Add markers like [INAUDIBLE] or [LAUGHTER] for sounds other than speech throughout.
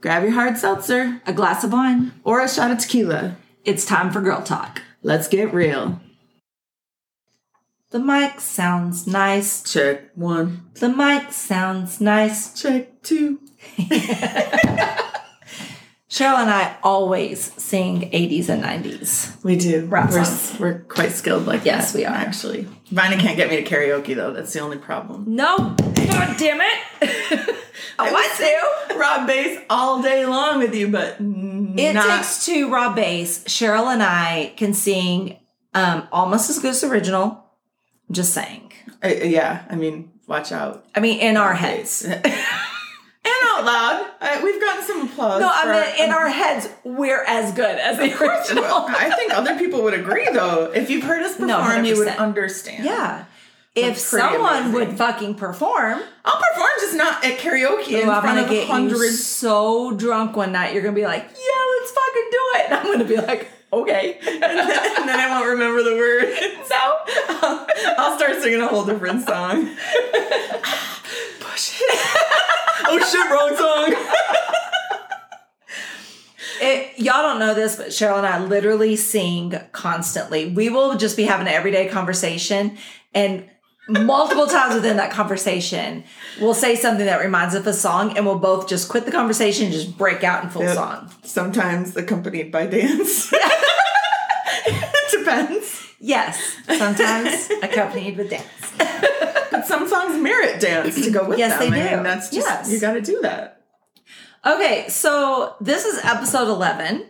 Grab your hard seltzer A glass of wine. or a shot of tequila. It's time for girl talk. Let's get real. The mic sounds nice. Check one, The mic sounds nice. check two. [LAUGHS] Cheryl and I always sing 80s and 90s. We do. Rap we're, songs. we're quite skilled like Yes, that, we are. Actually. Vina can't get me to karaoke though. That's the only problem. No, god damn it. [LAUGHS] I want to. Rob Base all day long with you, but It not, takes two Rob Base. Cheryl and I can sing um, almost as good as the original. Just saying. Uh, yeah, I mean, watch out. I mean, in our heads. [LAUGHS] and out loud. Uh, we've gotten some applause. No, I mean, in our heads, we're as good as the [LAUGHS] original. I think other people would agree, though. If you've heard us perform, No, you would understand. Yeah. If someone amazing. would fucking perform, I'll perform, just not at karaoke in I'm front gonna of get you hundreds. so drunk one night, you're gonna be like, "Yeah, let's fucking do it." And [LAUGHS] I'm gonna be like, "Okay." [LAUGHS] and, then, and then I won't remember the words. [LAUGHS] so I'll, I'll start singing a whole different song. Push it. oh shit, wrong song. it, y'all don't know this, but Cheryl and I literally sing constantly. We will just be having an everyday conversation, and multiple times within that conversation, we'll say something that reminds us of a song, and we'll both just quit the conversation and just break out in full Yep. song. Sometimes accompanied by dance. [LAUGHS] it depends. Yes, sometimes [LAUGHS] accompanied with dance. But some songs merit dance to go with Yes, them. they I mean, do. that's just Yes. you got to do that. Okay, so this is episode 11.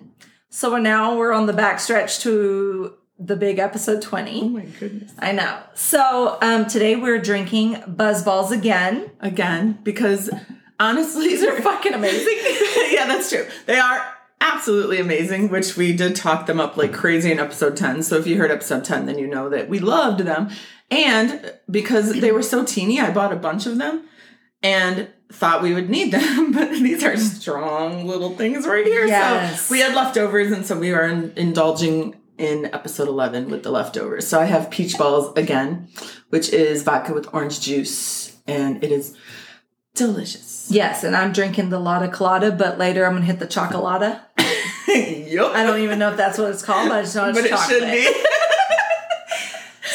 So we're now we're on the backstretch to the big episode 20. Oh my goodness. I know. So um, today we're drinking Buzz Balls again. Again, because honestly, these are [LAUGHS] fucking amazing. [LAUGHS] yeah, that's true. They are absolutely amazing, which we did talk them up like crazy in episode 10. So if you heard episode 10, then you know that we loved them. And because they were so teeny, I bought a bunch of them and thought we would need them. [LAUGHS] But these are strong little things right here. Yes. So we had leftovers, and so we are in- indulging in episode 11 with the leftovers. So I have peach balls again, which is vodka with orange juice, and it is delicious. yes, and I'm drinking the Lotta Colada, but later I'm gonna hit the Chocolata. [LAUGHS] yup. I don't even know if that's what it's called, but I just know it's but it chocolate. should be. [LAUGHS]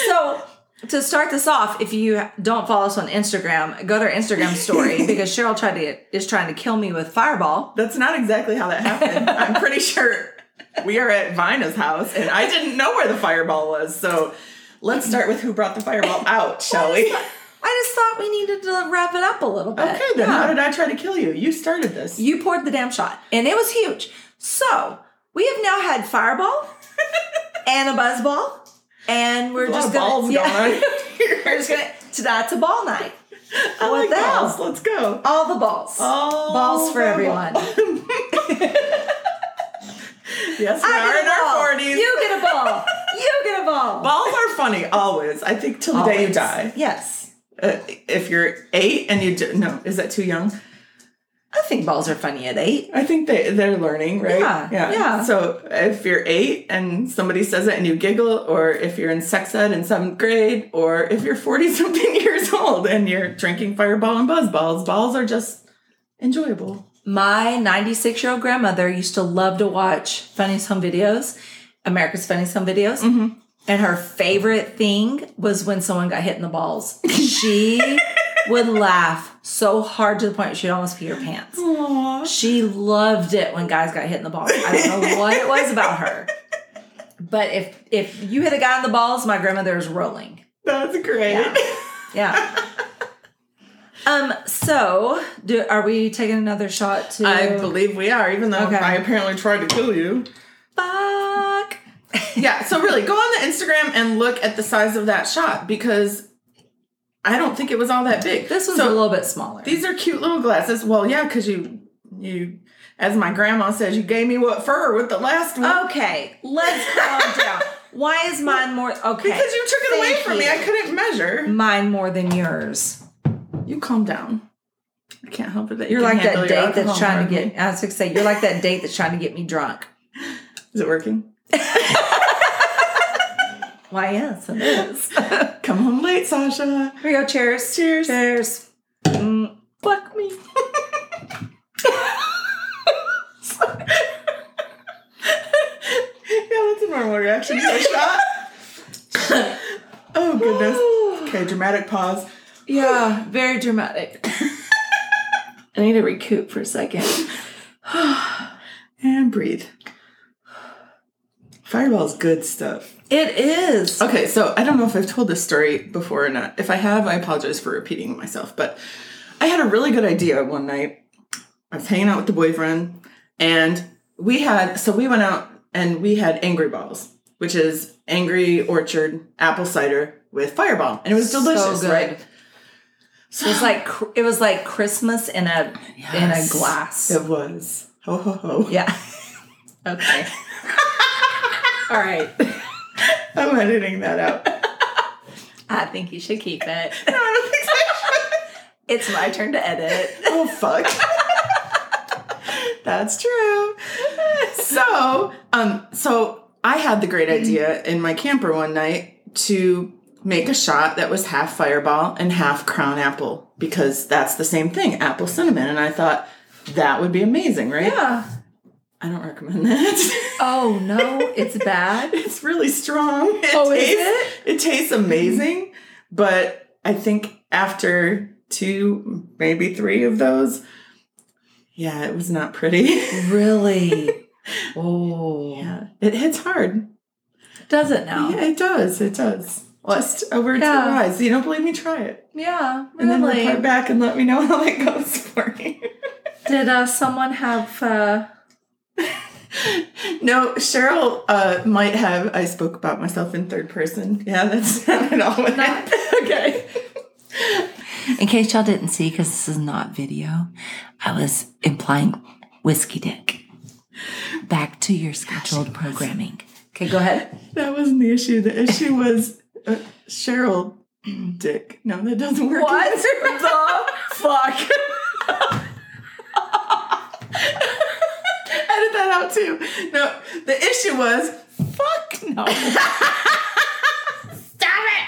So to start this off, if you don't follow us on Instagram, go to our Instagram story [LAUGHS] because Cheryl tried to is trying to kill me with Fireball. That's not exactly how that happened. I'm pretty sure we are at Vina's house and I didn't know where the fireball was. So let's start with who brought the fireball [LAUGHS] out, shall we? I just thought we needed to wrap it up a little bit. Okay, then Yeah. how did I try to kill you? You started this. You poured the damn shot, and it was huge. So we have now had Fireball [LAUGHS] and a Buzz Ball, and we're just gonna balls yeah. [LAUGHS] we're just gonna tonight's a ball night. I what like the hell? Let's go. All the balls. All balls for everyone. Yes, we I are in our 40s. You get a ball. [LAUGHS] You get a ball. Balls are funny always. I think till the day you die. Yes. Uh, if you're eight and you do, no, is that too young? I think balls are funny at eight. I think they they're learning, right? Yeah, yeah. So if you're eight and somebody says it and you giggle, or if you're in sex ed in seventh grade, or if you're forty something [LAUGHS] years old and you're drinking Fireball and Buzz Balls, balls are just enjoyable. My 96 year old grandmother used to love to watch Funniest Home Videos, America's Funniest Home Videos. Mm-hmm. And her favorite thing was when someone got hit in the balls. She [LAUGHS] would laugh so hard to the point she'd almost pee her pants. Aww. She loved it when guys got hit in the balls. I don't know [LAUGHS] what it was about her. But if if you hit a guy in the balls, my grandmother is rolling. That's great. Yeah. [LAUGHS] Um, so do are we taking another shot to I believe we are, even though Okay. I apparently tried to kill you. fuck? yeah, so really go on the Instagram and look at the size of that shot because I don't think it was all that big. This was so a little bit smaller. These are cute little glasses. Well, yeah, because you you as my grandma says, you gave me what fur with the last one. Okay, let's calm [LAUGHS] down. Why is mine more okay? because you took it away thank from me. I couldn't measure. Mine more than yours. You calm down. I can't help it that you you're like that date that's trying to get. I was gonna say you're like that date that's trying to get me drunk. Is it working? [LAUGHS] Why yes, it is. [LAUGHS] Come home late, Sasha. Here we go. Cheers. Cheers. Cheers. Mm, fuck me. [LAUGHS] yeah, that's a normal reaction to a shot. oh goodness. Okay, dramatic pause. Yeah, very dramatic. [LAUGHS] I need to recoup for a second. [SIGHS] And breathe. Fireball's good stuff. It is. Okay, so I don't know if I've told this story before or not. If I have, I apologize for repeating myself. But I had a really good idea one night. I was hanging out with the boyfriend, and we had so we went out and we had Angry Balls, which is Angry Orchard apple cider with Fireball, and it was delicious, good. right? It was like it was like Christmas in a in a glass. It was ho ho ho. Yeah. [LAUGHS] Okay. All right. [LAUGHS] I'm editing that out. I think you should keep it. [LAUGHS] No, I don't think so. It's my turn to edit. Oh fuck. That's true. So, um, so I had the great idea in my camper one night to make a shot that was half fireball and half crown apple because that's the same thing, apple cinnamon. And I thought that would be amazing, right? Yeah. I don't recommend that. [LAUGHS] Oh no, it's bad. [LAUGHS] it's really strong. It Oh, is tastes, it? It tastes amazing, but I think after two, maybe three of those, yeah, it was not pretty. [LAUGHS] Really? Oh. yeah, it hits hard. Does it now? Yeah, it does. It does. Just a word to the wise. You don't believe me? Try it, Yeah. really. and then report back and let me know [LAUGHS] how that goes for you. Did uh, someone have? Uh, [LAUGHS] no, Cheryl uh, might have. I spoke about myself in third person. Yeah, that's [LAUGHS] not at all what Not- okay. In case y'all didn't see, because this is not video, I was implying whiskey dick. Back to your scheduled programming. Okay, go ahead. That wasn't the issue. The issue was uh, Cheryl Dick. No, that doesn't work. What [LAUGHS] the fuck? [LAUGHS] Edit that out too. No, the issue was fuck No. [LAUGHS] Stop it!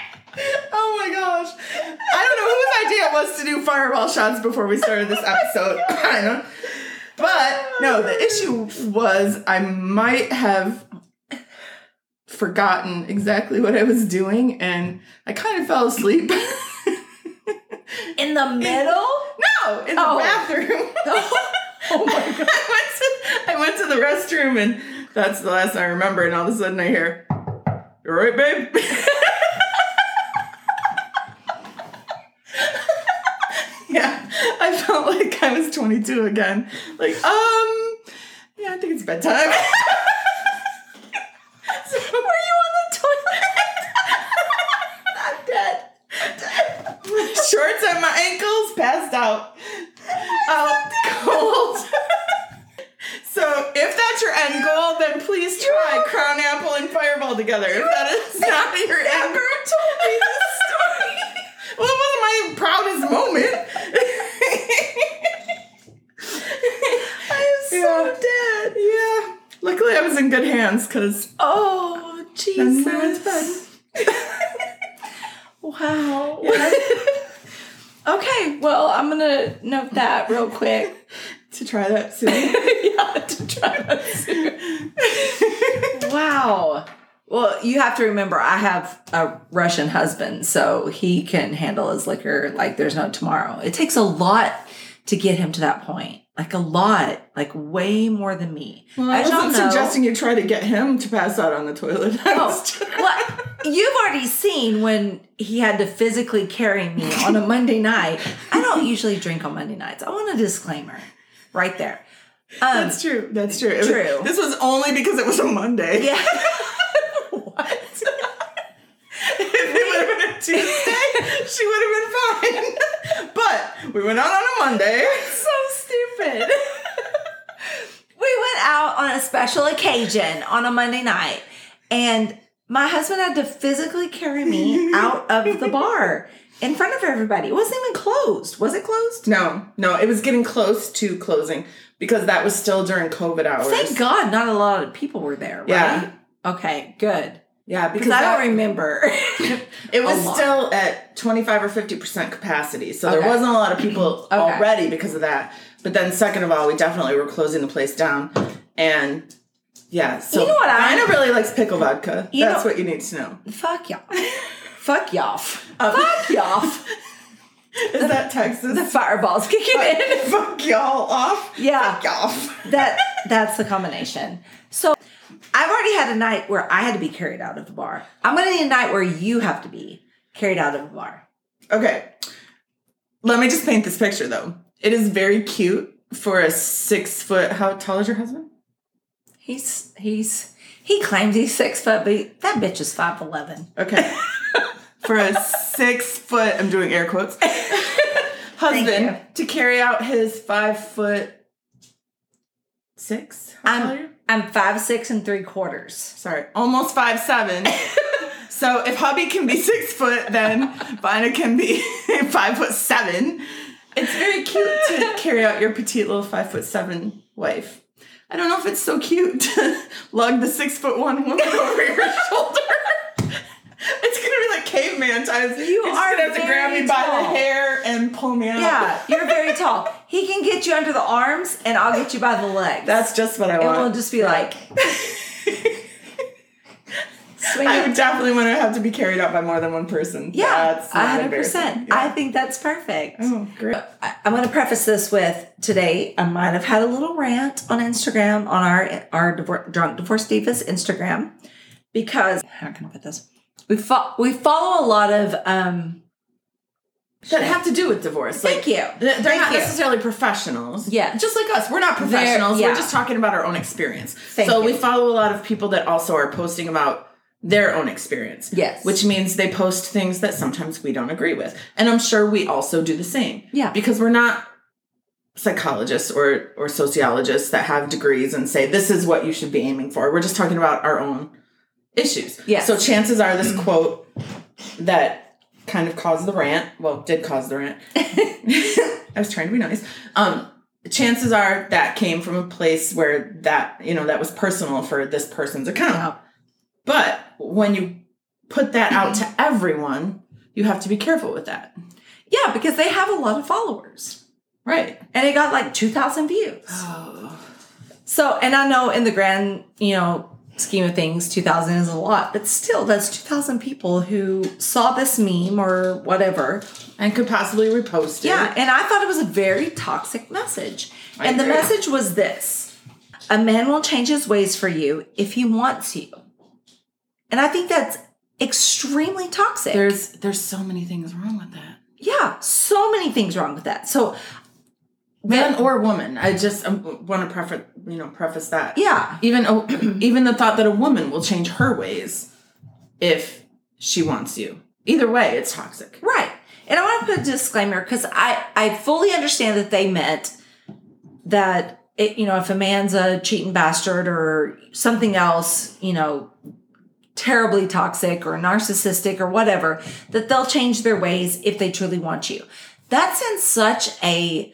Oh my gosh. I don't know whose idea it was to do fireball shots before we started this episode. I don't know. But no, the issue was I might have forgotten exactly what I was doing and I kind of fell asleep. [LAUGHS] In the middle? no, in the Oh. bathroom. [LAUGHS] Oh my god. [LAUGHS] I went, to, I went to the restroom and that's the last I remember. And all of a sudden I hear, all right, babe? yeah, I felt like I was 22 again. Like, um, yeah, I think it's bedtime. [LAUGHS] Were you on the toilet? I'm [LAUGHS] dead. I'm dead. Shorts at my ankles, passed out. Out oh, cold. so if that's your end goal, then please try crown apple and fireball together. If that is not your end goal. told me this story. Well, it wasn't my proudest moment. I am so dead. Yeah. Luckily, I was in good hands because Oh, then we went to bed. Wow. okay, well, I'm gonna note that real quick. [LAUGHS] To try that soon. [LAUGHS] yeah, to try that soon. [LAUGHS] wow. Well, you have to remember, I have a Russian husband, so he can handle his liquor like there's no tomorrow. It takes a lot to get him to that point. Like a lot, like way more than me. Well, I wasn't know- suggesting you try to get him to pass out on the toilet. [LAUGHS] Oh, well, you've already seen when he had to physically carry me on a Monday night. I don't usually drink on Monday nights. I want a disclaimer right there. Um, That's true. That's true. It was- True. this was only because it was a Monday. yeah. [LAUGHS] what? if it would have been a Tuesday, she would have been fine. [LAUGHS] but we went out on a Monday. [LAUGHS] so stupid. [LAUGHS] we went out on a special occasion on a Monday night, and my husband had to physically carry me [LAUGHS] out of the bar in front of everybody. It wasn't even closed. Was it closed? No, no, it was getting close to closing because that was still during COVID hours. Thank God not a lot of people were there, right? Yeah. Okay, good. Yeah, because I that- don't remember. [LAUGHS] it was still at 25 or 50% capacity. So there wasn't a lot of people [CLEARS THROAT] Okay. already because of that. But then, second of all, we definitely were closing the place down. And Yeah. So You know what I- really likes pickle vodka. You That's know- what you need to know. Fuck y'all. Fuck y'all. [LAUGHS] Um, Fuck y'all. [LAUGHS] Is that Texas? The fireballs kicking in. Fuck y'all off. Yeah. Fuck off. that that's the combination. So I've already had a night where I had to be carried out of the bar. I'm gonna need a night where you have to be carried out of the bar. Okay. Let me just paint this picture though. It is very cute for a six foot. How tall is your husband? He's he's he claims he's six foot, but that bitch is five eleven. Okay. [LAUGHS] for a six foot, I'm doing air quotes, [LAUGHS] husband to carry out his five foot six. How tall are you? I'm I'm five six and three quarters. Sorry, almost five seven. [LAUGHS] so if hubby can be six foot, then Vina can be [LAUGHS] five foot seven. It's very cute to carry out your petite little five foot seven wife. I don't know if it's so cute to [LAUGHS] lug the six foot one woman over your shoulder. It's gonna be like caveman times. You just are gonna have to grab me by tall. the hair and pull me out. Yeah, you're very tall. He can get you under the arms, and I'll get you by the legs. That's just what I want. and we'll just be like [LAUGHS] I would definitely want to have to be carried out by more than one person. Yeah, hundred percent. Yeah. I think that's perfect. Oh, great. I- I'm going to preface this with today. I might have had a little rant on Instagram on our our divor- drunk divorce divas Instagram because how can I put this? We fo- we follow a lot of um. that have to do with divorce. Thank like, you. They're Thank not you. necessarily professionals. Yeah. Just like us. We're not professionals. yeah. We're just talking about our own experience. Thank so you. we follow a lot of people that also are posting about their own experience. Yes. Which means they post things that sometimes we don't agree with. And I'm sure we also do the same. Yeah. Because we're not psychologists or or sociologists that have degrees and say this is what you should be aiming for. We're just talking about our own issues. Yes. So chances are this quote that kind of caused the rant, well, did cause the rant. [LAUGHS] I was trying to be nice. Um chances are that came from a place where that, you know, that was personal for this person's account. Yeah. But when you put that out to [CLEARS THROAT] everyone, you have to be careful with that. Yeah, because they have a lot of followers, Right. and it got like two thousand views. Oh. So, and I know in the grand, you know, scheme of things, 2000 is a lot, but still, that's 2000 people who saw this meme or whatever. And could possibly repost it. Yeah, and I thought it was a very toxic message. I and the message was this A man will change his ways for you if he wants you. And I think that's extremely toxic. There's there's so many things wrong with that. yeah, so many things wrong with that. So, Man or woman. I just um, want to preface, you know, preface that. yeah, Even oh, [CLEARS THROAT] even the thought that a woman will change her ways if she wants you. Either way, it's toxic. Right. And I want to put a disclaimer because I, I fully understand that they meant that it, you know, if a man's a cheating bastard or something else, you know, terribly toxic or narcissistic or whatever, that they'll change their ways if they truly want you. That's in such a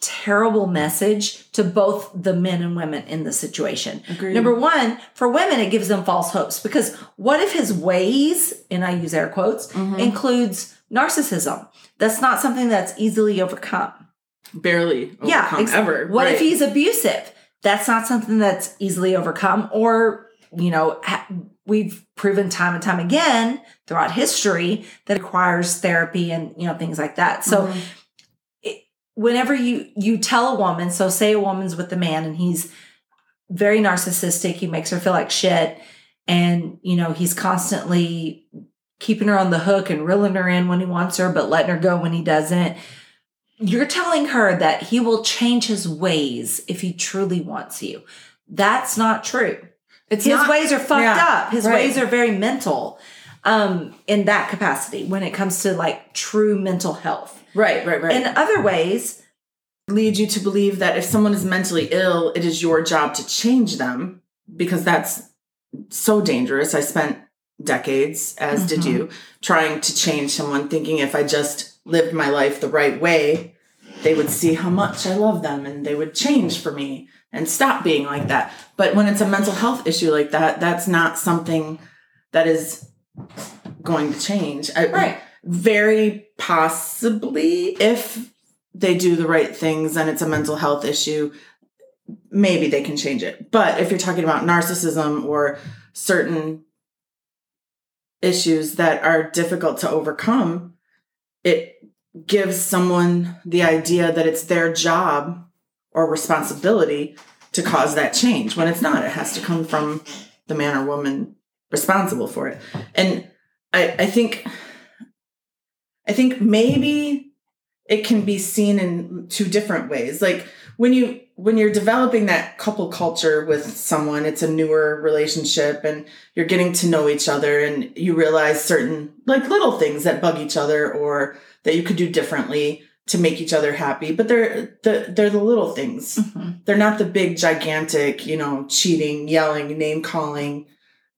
terrible message to both the men and women in the situation. Agreed. Number one, for women, it gives them false hopes because what if his ways, and I use air quotes, includes narcissism? That's not something that's easily overcome. Barely Yeah, ex- ever. What if he's abusive? That's not something that's easily overcome. Or, you know, we've proven time and time again throughout history that requires therapy and, you know, things like that. So, Mhm. Whenever you you tell a woman, so say a woman's with a man and he's very narcissistic, he makes her feel like shit, and you know he's constantly keeping her on the hook and reeling her in when he wants her, but letting her go when he doesn't. You're telling her that he will change his ways if he truly wants you. That's not true. it's His not- ways are fucked yeah, up. His right. ways are very mental um in that capacity when it comes to like true mental health. right, right, right. In other ways, lead you to believe that if someone is mentally ill, it is your job to change them because that's so dangerous. I spent decades, as did Mhm. you, trying to change someone, thinking if I just lived my life the right way, they would see how much I love them and they would change for me and stop being like that. But when it's a mental health issue like that, that's not something that is going to change. I, Right. Very possibly if they do the right things and it's a mental health issue, maybe they can change it. But if you're talking about narcissism or certain issues that are difficult to overcome, it gives someone the idea that it's their job or responsibility to cause that change when it's not. It has to come from the man or woman responsible for it. And I, I think I think maybe it can be seen in two different ways. Like when you when you're developing that couple culture with someone, it's a newer relationship and you're getting to know each other and you realize certain like little things that bug each other or that you could do differently to make each other happy. But they're the they're the little things. Mm-hmm. They're not the big gigantic, you know, cheating, yelling, name calling,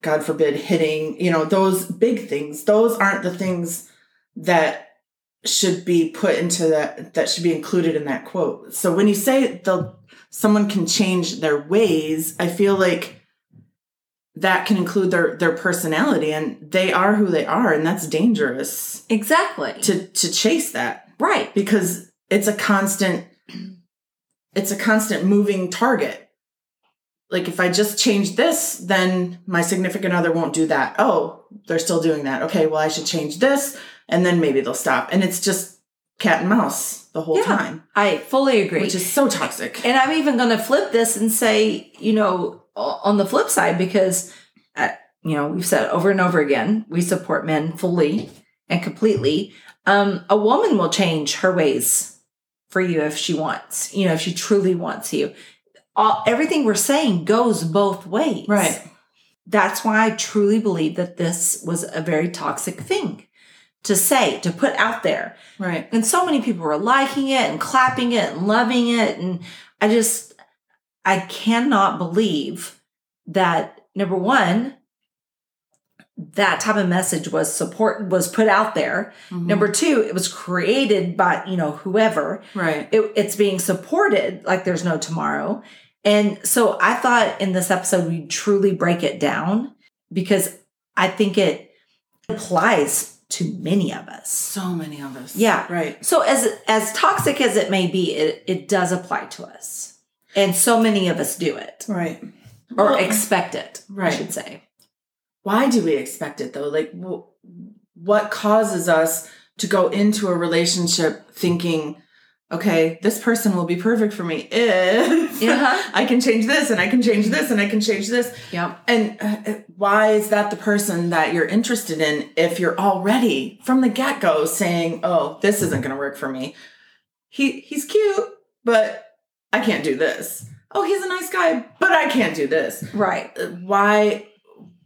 God forbid, hitting, you know, those big things. Those aren't the things that should be put into that that should be included in that quote. So when you say the someone can change their ways, I feel like that can include their their personality and they are who they are and that's dangerous Exactly. to to chase that right. because it's a constant it's a constant moving target. Like if I just change this, then my significant other won't do that. Oh, they're still doing that. Okay, well I should change this and then maybe they'll stop. And it's just cat and mouse the whole Yeah. time, I fully agree. which is so toxic. And I'm even going to flip this and say, you know, on the flip side, because, uh, you know, we've said over and over again, we support men fully and completely. Um, a woman will change her ways for you if she wants, you know, if she truly wants you. All, everything we're saying goes both ways. Right. That's why I truly believe that this was a very toxic thing to say, to put out there. Right. And so many people were liking it and clapping it and loving it. And I just, I cannot believe that number one, that type of message was support was put out there. Mhm. Number two, it was created by, you know, whoever. right. It, it's being supported like there's no tomorrow. And so I thought in this episode we'd truly break it down because I think it applies to many of us. So many of us. Yeah. Right. So as as toxic as it may be, it, it does apply to us. And so many of us do it. Right. Or Well, expect it, right. I should say. why do we expect it though? Like, wh- what causes us to go into a relationship thinking, okay, this person will be perfect for me if Yeah. [LAUGHS] I can change this and I can change this and I can change this? Yep. And uh, why is that the person that you're interested in if you're already from the get go saying, oh, this isn't going to work for me? He he's cute, but I can't do this. Oh, he's a nice guy, but I can't do this Right. why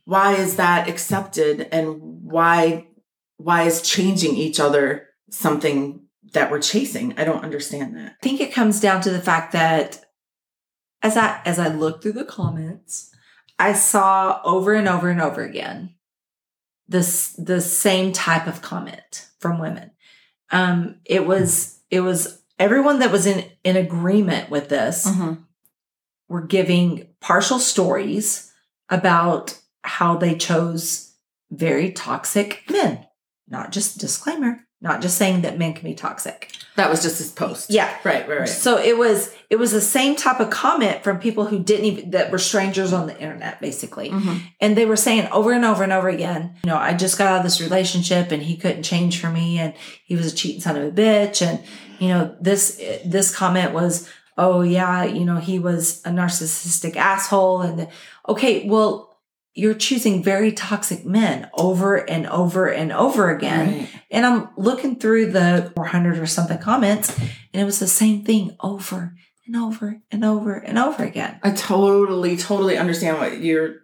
why is that accepted and why why is changing each other something that we're chasing i don't understand that I think it comes down to the fact that as I as I looked through the comments, I saw over and over and over again this the same type of comment from women. Um, it was it was everyone that was in in agreement with this were giving partial stories about how they chose very toxic men. Not just disclaimer, not just saying that men can be toxic. that was just his post Yeah. right right right So it was it was the same type of comment from people who didn't even that were strangers on the internet basically. Mhm. And they were saying over and over and over again, you know, I just got out of this relationship and he couldn't change for me and he was a cheating son of a bitch and you know, this this comment was, "Oh yeah, you know, he was a narcissistic asshole." And okay, well, you're choosing very toxic men over and over and over again. Right. And I'm looking through the 400 or something comments, and it was the same thing over and over and over and over again. i totally totally understand what you're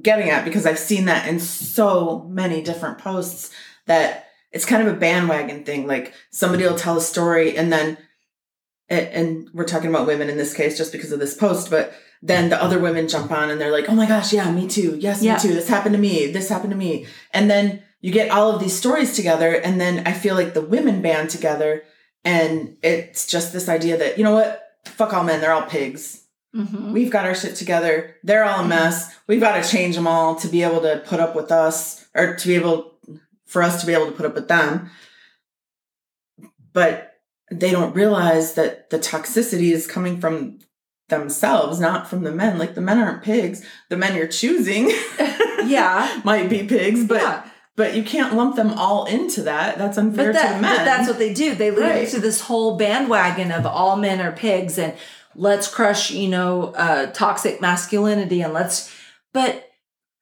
getting at because i've seen that in so many different posts that it's kind of a bandwagon thing like somebody will tell a story and then and, and we're talking about women in this case just because of this post but then the other women jump on and they're like oh my gosh yeah me too. Yes Yeah. me too. This happened to me. This happened to me. And then you get all of these stories together and then i feel like the women band together and it's just this idea that you know what? Fuck all men. They're all pigs. Mm-hmm. we've got our shit together. They're all a mess. We've got to change them all to be able to put up with us or to be able for us to be able to put up with them. But they don't realize that the toxicity is coming from themselves, not from the men. Like the men aren't pigs. The men you're choosing [LAUGHS] [LAUGHS] Yeah. might be pigs, but yeah. but you can't lump them all into that. That's unfair But, to that, the men. but that's what they do. They lead Right. to this whole bandwagon of all men are pigs and let's crush, you know, uh, toxic masculinity and let's, but,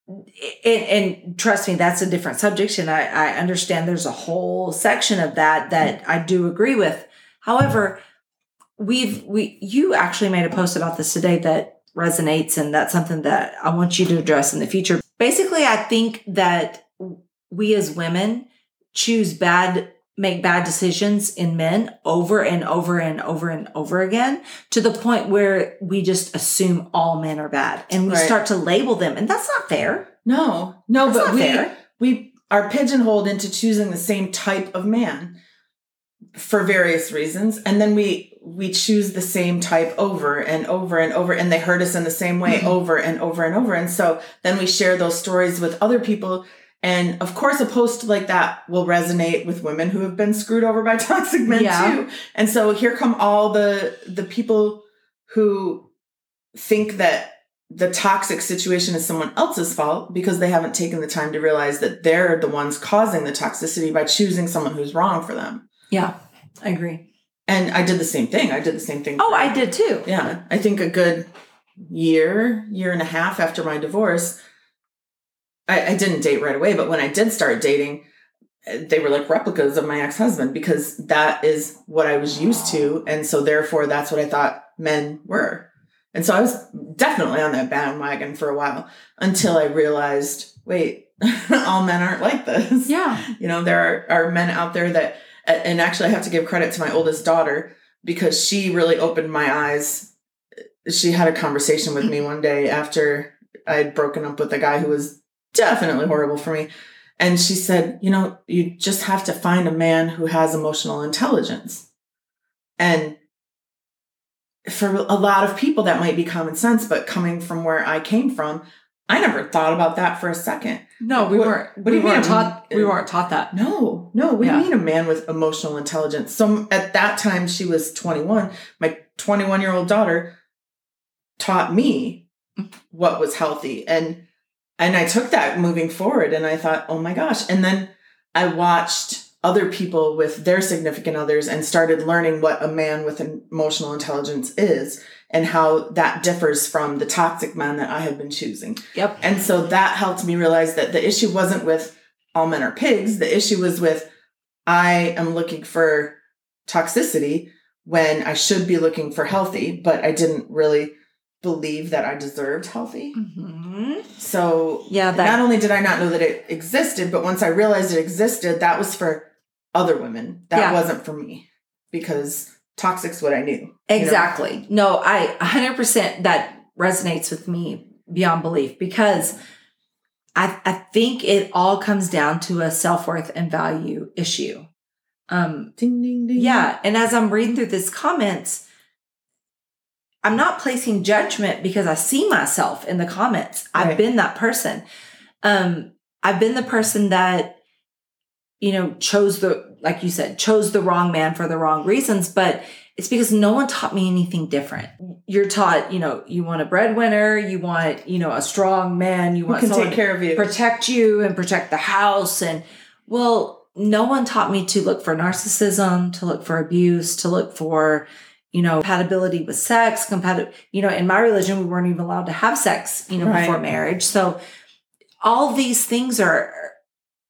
and, and trust me, that's a different subject. And I, I understand there's a whole section of that that I do agree with. However, we've, we, you actually made a post about this today that resonates and that's something that I want you to address in the future. Basically, I think that we as women choose bad make bad decisions in men over and over and over and over again to the point where we just assume all men are bad and we Right. start to label them and that's not fair no, no, That's but we fair. we are pigeonholed into choosing the same type of man for various reasons, and then we we choose the same type over and over and over, and they hurt us in the same way Mhm. over and over and over, and so then we share those stories with other people. And of course, a post like that will resonate with women who have been screwed over by [LAUGHS] toxic men Yeah. too. And so here come all the the people who think that the toxic situation is someone else's fault because they haven't taken the time to realize that they're the ones causing the toxicity by choosing someone who's wrong for them. yeah i agree And I did the same thing. I did the same thing. oh i did too Yeah. I think a good year, year and a half after my divorce, I, I didn't date right away, but when I did start dating, they were like replicas of my ex husband because that is what I was used to. And so therefore, that's what I thought men were. And so I was definitely on that bandwagon for a while until I realized wait, [LAUGHS] all men aren't like this. yeah You know, there are, are men out there that, and actually, I have to give credit to my oldest daughter because she really opened my eyes. She had a conversation with me one day after I'd broken up with a guy who was definitely horrible for me. And she said, You know, you just have to find a man who has emotional intelligence. And for a lot of people, that might be common sense, but coming from where I came from, I never thought about that for a second. no we What- weren't what do we you weren't taught we uh, weren't taught that No, no. What do Yeah. you mean a man with emotional intelligence? So at that time, she was 21. My 21 year old daughter taught me what was healthy, and and I took that moving forward. And I thought, oh my gosh! And then I watched other people with their significant others and started learning what a man with emotional intelligence is and how that differs from the toxic men that I had been choosing. yep And so that helped me realize that the issue wasn't with all men are pigs. The issue was with I am looking for toxicity when I should be looking for healthy, but I didn't really believe that I deserved healthy. hmm So yeah not only did I not know that it existed, but once I realized it existed, that was for other women. That Yeah. wasn't for me because toxic's what I knew. you know? Exactly. No, I 100% that resonates with me beyond belief because I, I think it all comes down to a self worth and value issue. Um, Ding ding ding. yeah. And as I'm reading through these comments, I'm not placing judgment because I see myself in the comments. I've been that person. Um, I've been the person that, you know, chose the, like you said, chose the wrong man for the wrong reasons, but it's because no one taught me anything different. You're taught, you know, you want a breadwinner, you want, you know, a strong man, you Who want can someone take care of you? protect you and protect the house and well no one taught me to look for narcissism to look for abuse to look for you know compatibility with sex compatible you know in my religion we weren't even allowed to have sex you know Right. before marriage so all these things are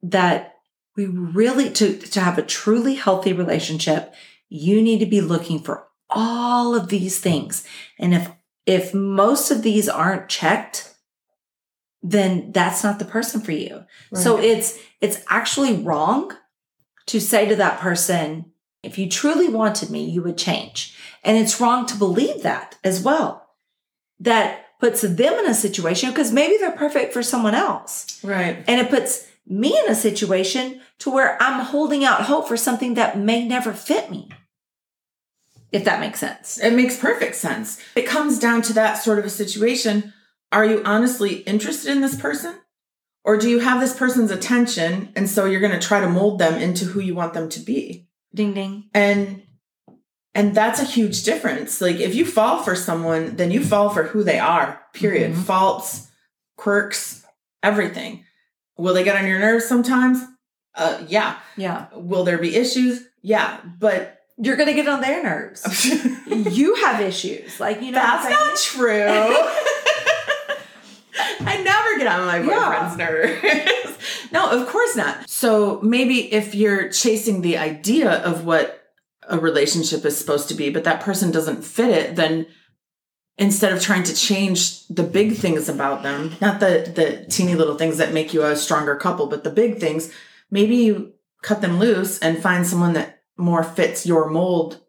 that we really to to have a truly healthy relationship you need to be looking for all of these things. And if if most of these aren't checked then that's not the person for you. So it's it's actually wrong to say to that person if you truly wanted me you would change. And it's wrong to believe that as well. That puts them in a situation because maybe they're perfect for someone else. Right. and it puts me in a situation to where I'm holding out hope for something that may never fit me. If that makes sense. It makes perfect sense. It comes down to that sort of a situation. Are you honestly interested in this person? Or do you have this person's attention and so you're going to try to mold them into who you want them to be? Ding ding. And And that's a huge difference. Like if you fall for someone, then you fall for who they are. Period. Mhm. Faults, quirks, everything. Will they get on your nerves sometimes? Uh yeah. Yeah. Will there be issues? Yeah. But You're going to get on their nerves. [LAUGHS] you have issues. Like, you know, That's not true. [LAUGHS] I never get on my Yeah. boyfriend's nerves. [LAUGHS] no, of course not. So maybe if you're chasing the idea of what a relationship is supposed to be, but that person doesn't fit it, then instead of trying to change the big things about them, not the the teeny little things that make you a stronger couple, but the big things, maybe you cut them loose and find someone that more fits your mold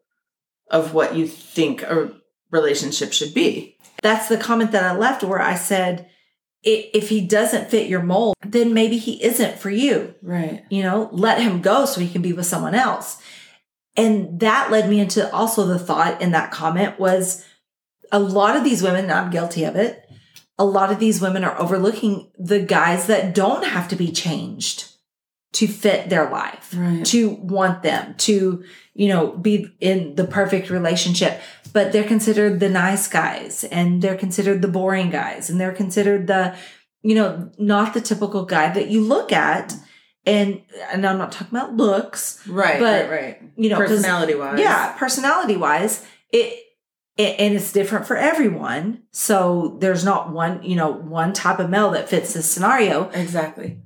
of what you think a relationship should be. That's the comment that I left where I said, if he doesn't fit your mold, then maybe he isn't for you. Right. You know, let him go so he can be with someone else. And that led me into also the thought in that comment was a lot of these women, and I'm guilty of it, a lot of these women are overlooking the guys that don't have to be changed to fit their life, Right. to want them, to, you know, be in the perfect relationship. But they're considered the nice guys and they're considered the boring guys and they're considered the, you know, not the typical guy that you look at. And, and I'm not talking about looks, Right. But, right. Right. you know, Personality wise. yeah, personality wise, it and it's different for everyone. So there's not one, you know, one type of male that fits this scenario. Exactly.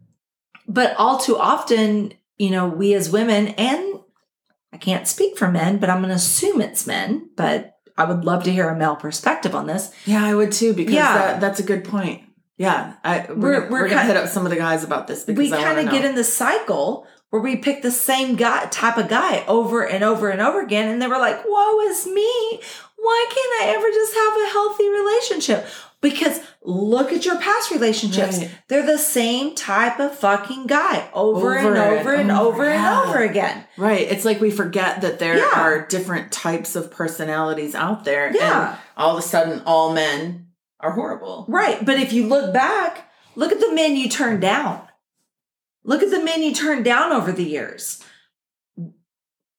But all too often, you know, we as women and I can't speak for men, but I'm going to assume it's men, but I would love to hear a male perspective on this. Yeah, I would too because Yeah. that, that's a good point. Yeah, I we're, We're- we're, we're gonna hit up some of the guys about this because we kind of get in the cycle where we pick the same guy type of guy over and over and over again and then we're like woe is me why can't i ever just have a healthy relationship because look at your past relationships Right. they're the same type of fucking guy over, and Over and over and over, over and over again Right. It's like we forget that there Yeah. are different types of personalities out there. Yeah. And all of a sudden, all men are horrible. right but if you look back look at the men you turned down look at the men you turned down over the years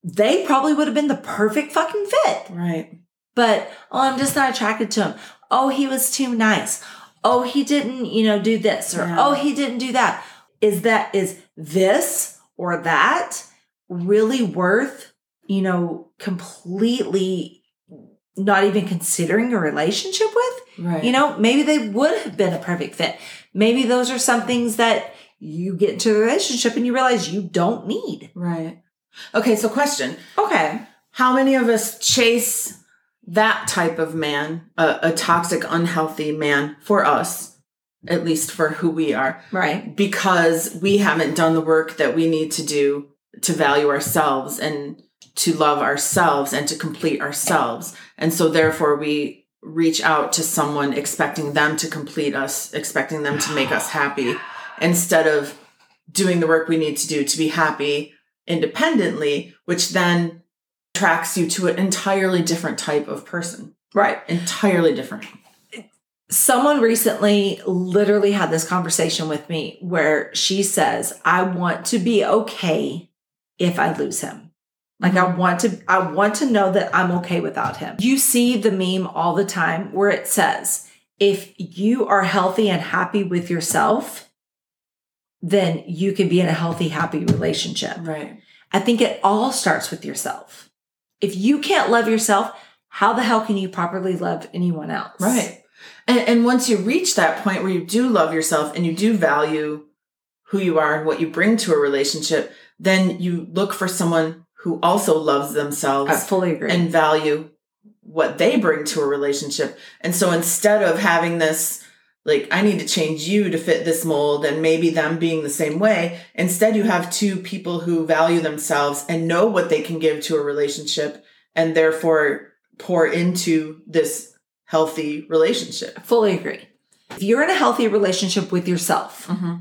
they probably would have been the perfect fucking fit Right. But oh i'm just not attracted to him oh he was too nice oh he didn't you know do this or Yeah. oh he didn't do that is that is this or that really worth you know completely not even considering a relationship with Right. you know maybe they would have been a perfect fit maybe those are some things that you get into a relationship and you realize you don't need Right. Okay. So, question okay How many of us chase that type of man, a, a toxic, unhealthy man for us, at least for who we are, right because we haven't done the work that we need to do to value ourselves and to love ourselves and to complete ourselves. And so, therefore, we reach out to someone expecting them to complete us, expecting them to make us happy, instead of doing the work we need to do to be happy independently, which then attracts you to an entirely different type of person. right Entirely different. someone recently literally had this conversation with me where she says i want to be okay if i lose him like i mm-hmm. want to i want to know that i'm okay without him you see the meme all the time where it says if you are healthy and happy with yourself then you can be in a healthy happy relationship Right. i think it all starts with yourself if you can't love yourself how the hell can you properly love anyone else Right. And, and once you reach that point where you do love yourself and you do value who you are and what you bring to a relationship, then you look for someone who also loves themselves i fully agree and value what they bring to a relationship. And so instead of having this, like, I need to change you to fit this mold and maybe them being the same way, instead you have two people who value themselves and know what they can give to a relationship and therefore pour into this healthy relationship. Fully agree. If you're in a healthy relationship with yourself, mm-hmm.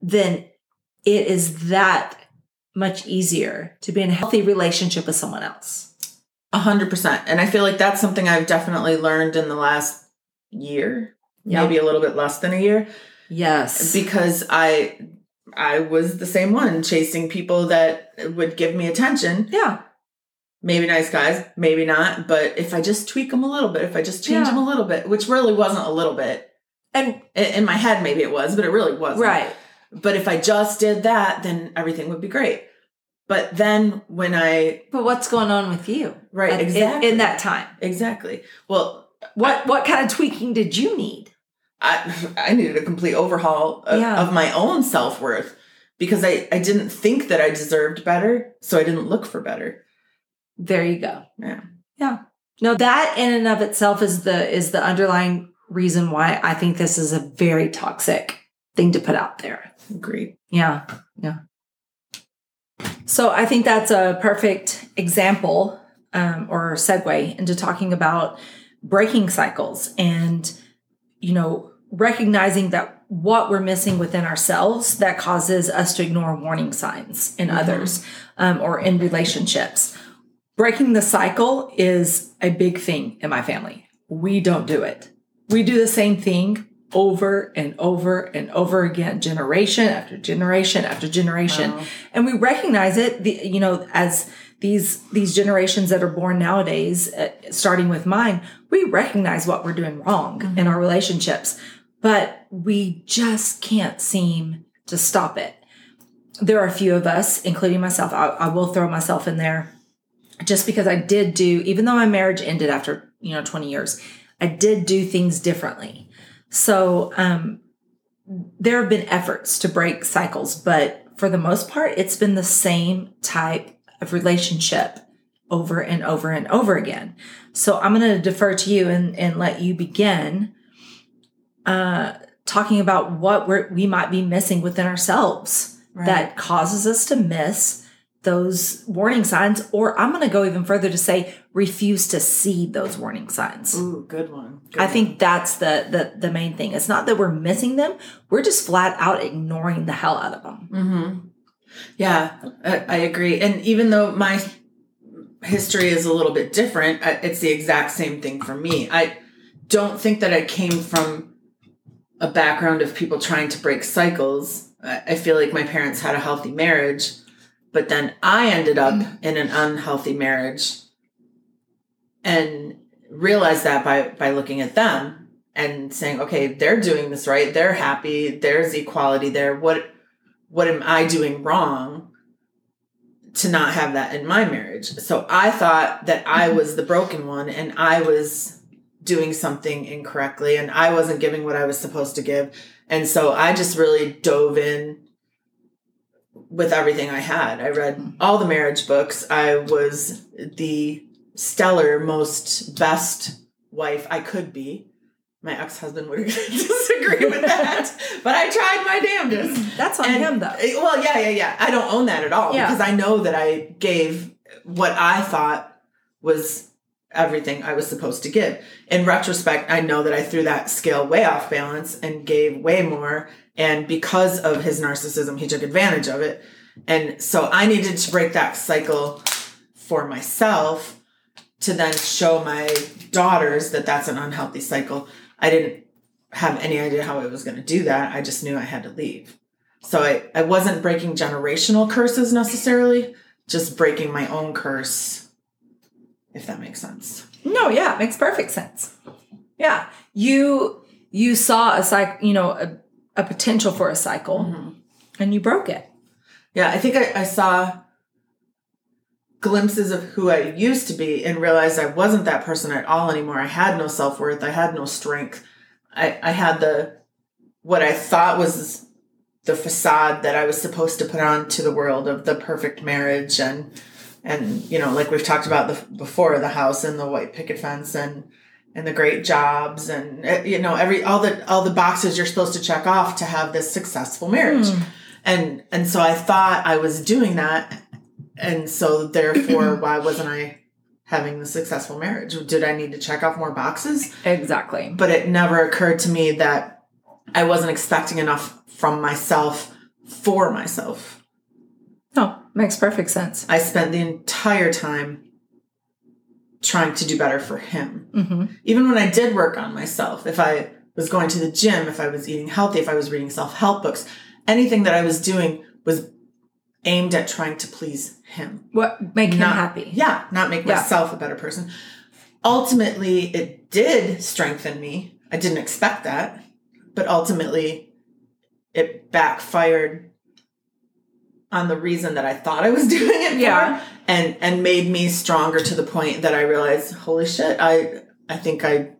then it is that much easier to be in a healthy relationship with someone else. A hundred percent. And I feel like that's something I've definitely learned in the last year, Yeah. maybe a little bit less than a year. Yes. because I I was the same one chasing people that would give me attention yeah. maybe nice guys, maybe not. But if I just tweak them a little bit, if I just change Yeah. them a little bit, which really wasn't a little bit. And In my head, maybe it was, but it really wasn't. right. But if I just did that, then everything would be great. But then when I, But what's going on with you? Right, at- in- exactly. In, that time. exactly. Well, What what kind of tweaking did you need? I, [LAUGHS] I needed a complete overhaul of, Yeah. of my own self worth because I, I didn't think that I deserved better. So I didn't look for better. There you go. Yeah. Yeah. No, that in and of itself is the is the underlying reason why I think this is a very toxic thing to put out there. Agreed. Yeah. Yeah. So I think that's a perfect example um, or segue into talking about breaking cycles and, you know, recognizing that what we're missing within ourselves that causes us to ignore warning signs in Mhm. others um, or in relationships. Breaking the cycle is a big thing in my family. We don't do it. We do the same thing over and over and over again, generation after generation after generation. Wow. And we recognize it, the, you know, as these these generations that are born nowadays, uh, starting with mine, we recognize what we're doing wrong in our relationships, but we just can't seem to stop it. There are a few of us, including myself. I, I will throw myself in there, just because I did do, even though my marriage ended after you know twenty years, I did do things differently. So um, there have been efforts to break cycles, but for the most part, it's been the same type of relationship over and over and over again. So I'm going to defer to you and, and let you begin uh, talking about what we're, we might be missing within ourselves Right. that causes us to miss those warning signs. Or I'm going to go even further to say refuse to see those warning signs. Ooh, good one. Good I one. think that's the, the the main thing. It's not that we're missing them; we're just flat out ignoring the hell out of them. Mm-hmm. Yeah, I, I agree. And even though my history is a little bit different, it's the exact same thing for me. I don't think that I came from a background of people trying to break cycles. I, feel like my parents had a healthy marriage, but then I ended up mm. in an unhealthy marriage and realized that by by looking at them and saying, okay, they're doing this right. They're happy. There's equality there. What what am I doing wrong to not have that in my marriage? So I thought that I mm-hmm. was the broken one and I was doing something incorrectly and I wasn't giving what I was supposed to give. And so I just really dove in with everything I had. I read all the marriage books. I was the stellar, most best wife I could be. My ex husband would [LAUGHS] disagree with that, [LAUGHS] but I tried my damnedest. That's on And- him, though. Well, yeah, yeah, yeah. I don't own that at all Yeah. because I know that I gave what I thought was everything I was supposed to give. In retrospect, I know that I threw that scale way off balance and gave way more. And because of his narcissism, he took advantage of it. And so I needed to break that cycle for myself to then show my daughters that that's an unhealthy cycle. I didn't have any idea how I was going to do that. I just knew I had to leave. So I, I wasn't breaking generational curses necessarily, just breaking my own curse, if that makes sense. No, yeah, it makes perfect sense. Yeah, you you saw a cycle, you know, a, a potential for a cycle, mm-hmm. and you broke it. Yeah, I think I, I saw glimpses of who I used to be and realized I wasn't that person at all anymore. I had no self worth. I had no strength. I, I had the what I thought was the facade that I was supposed to put on to the world of the perfect marriage and and you know like we've talked about the before the house and the white picket fence and and the great jobs and eh, you know every all the all the boxes you're supposed to check off to have this successful marriage. And and so i thought i was doing that. And so therefore [CLEARS THROAT] why wasn't i having the successful marriage? Did i need to check off more boxes? Exactly. but it never occurred to me that i wasn't expecting enough from myself for myself makes perfect sense. i spent the entire time trying to do better for him hmm even when I did work on myself, if I was going to the gym, if I was eating healthy, if I was reading self help books, anything that I was doing was aimed at trying to please him. What make him Not- happy? Yeah, not make Yeah. myself a better person. Ultimately, it did strengthen me. I didn't expect that, but ultimately, it backfired on the reason that I thought I was [LAUGHS] doing it Yeah. for, and and made me stronger to the point that I realized, holy shit, I I think I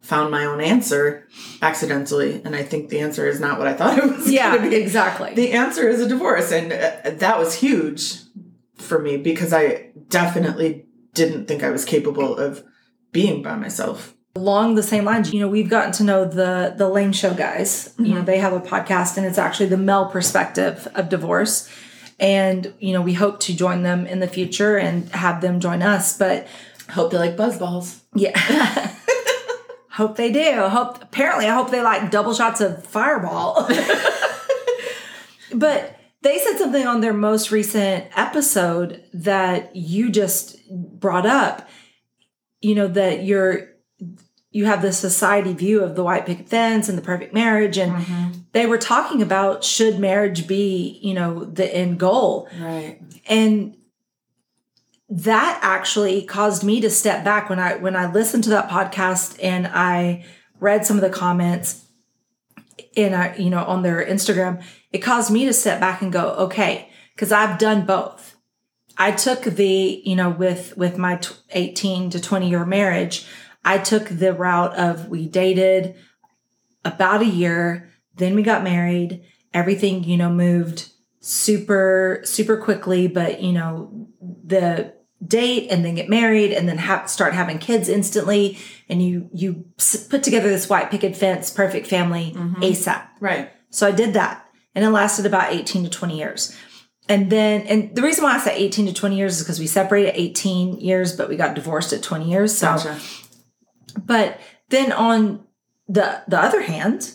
found my own answer accidentally, and I think the answer is not what I thought [LAUGHS] it was. Yeah, gonna be. exactly. The answer is a divorce, and uh, that was huge for me because I definitely didn't think I was capable of being by myself. Along the same lines you know we've gotten to know the the lane show guys. You know mm-hmm. they have a podcast and it's actually the male perspective of divorce. And you know we hope to join them in the future and have them join us but Hope they like buzzballs. yeah. [LAUGHS] Hope they do. Hope apparently i hope they like double shots of fireball. [LAUGHS] But they said something on their most recent episode that you just brought up you know that you're you have the society view of the white picket fence and the perfect marriage and mm-hmm. they were talking about should marriage be you know the end goal. Right. and that actually caused me to step back when i when i listened to that podcast and i read some of the comments in a, you know on their instagram it caused me to step back and go okay because i've done both. I took the you know with with my t- 18 to 20 year marriage i took the route of we dated about a year then we got married everything you know moved super super quickly but you know the date and then get married and then ha- start having kids instantly and you you put together this white picket fence perfect family mm-hmm. asap Right. so I did that and it lasted about 18 to 20 years. And then, and the reason why I say 18 to 20 years is because we separated 18 years, but we got divorced at 20 years. So, Gotcha. But then on the, the other hand,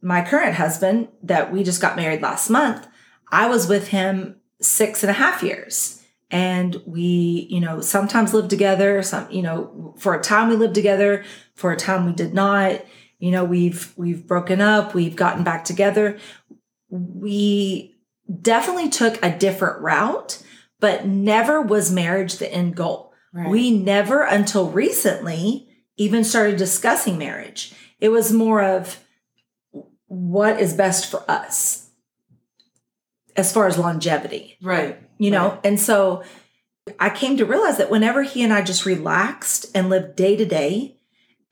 my current husband that we just got married last month, I was with him six and a half years. And we, you know, sometimes lived together, some, you know, for a time we lived together, for a time we did not. You know, we've we've broken up, we've gotten back together. We definitely took a different route, but never was marriage the end goal. Right. We never until recently even started discussing marriage. It was more of what is best for us as far as longevity Right. you know Right. and so i came to realize that whenever he and i just relaxed and lived day to day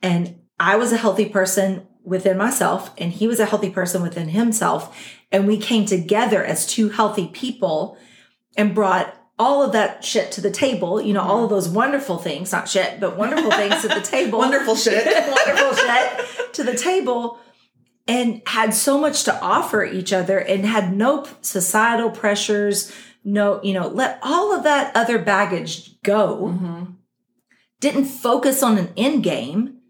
and i was a healthy person within myself and he was a healthy person within himself and we came together as two healthy people and brought all of that shit to the table you know all of those wonderful things not shit but wonderful things to the [LAUGHS] table Wonderful shit. [LAUGHS] wonderful shit to the table and had so much to offer each other and had no societal pressures no you know let all of that other baggage go Mm-hmm. didn't focus on an end game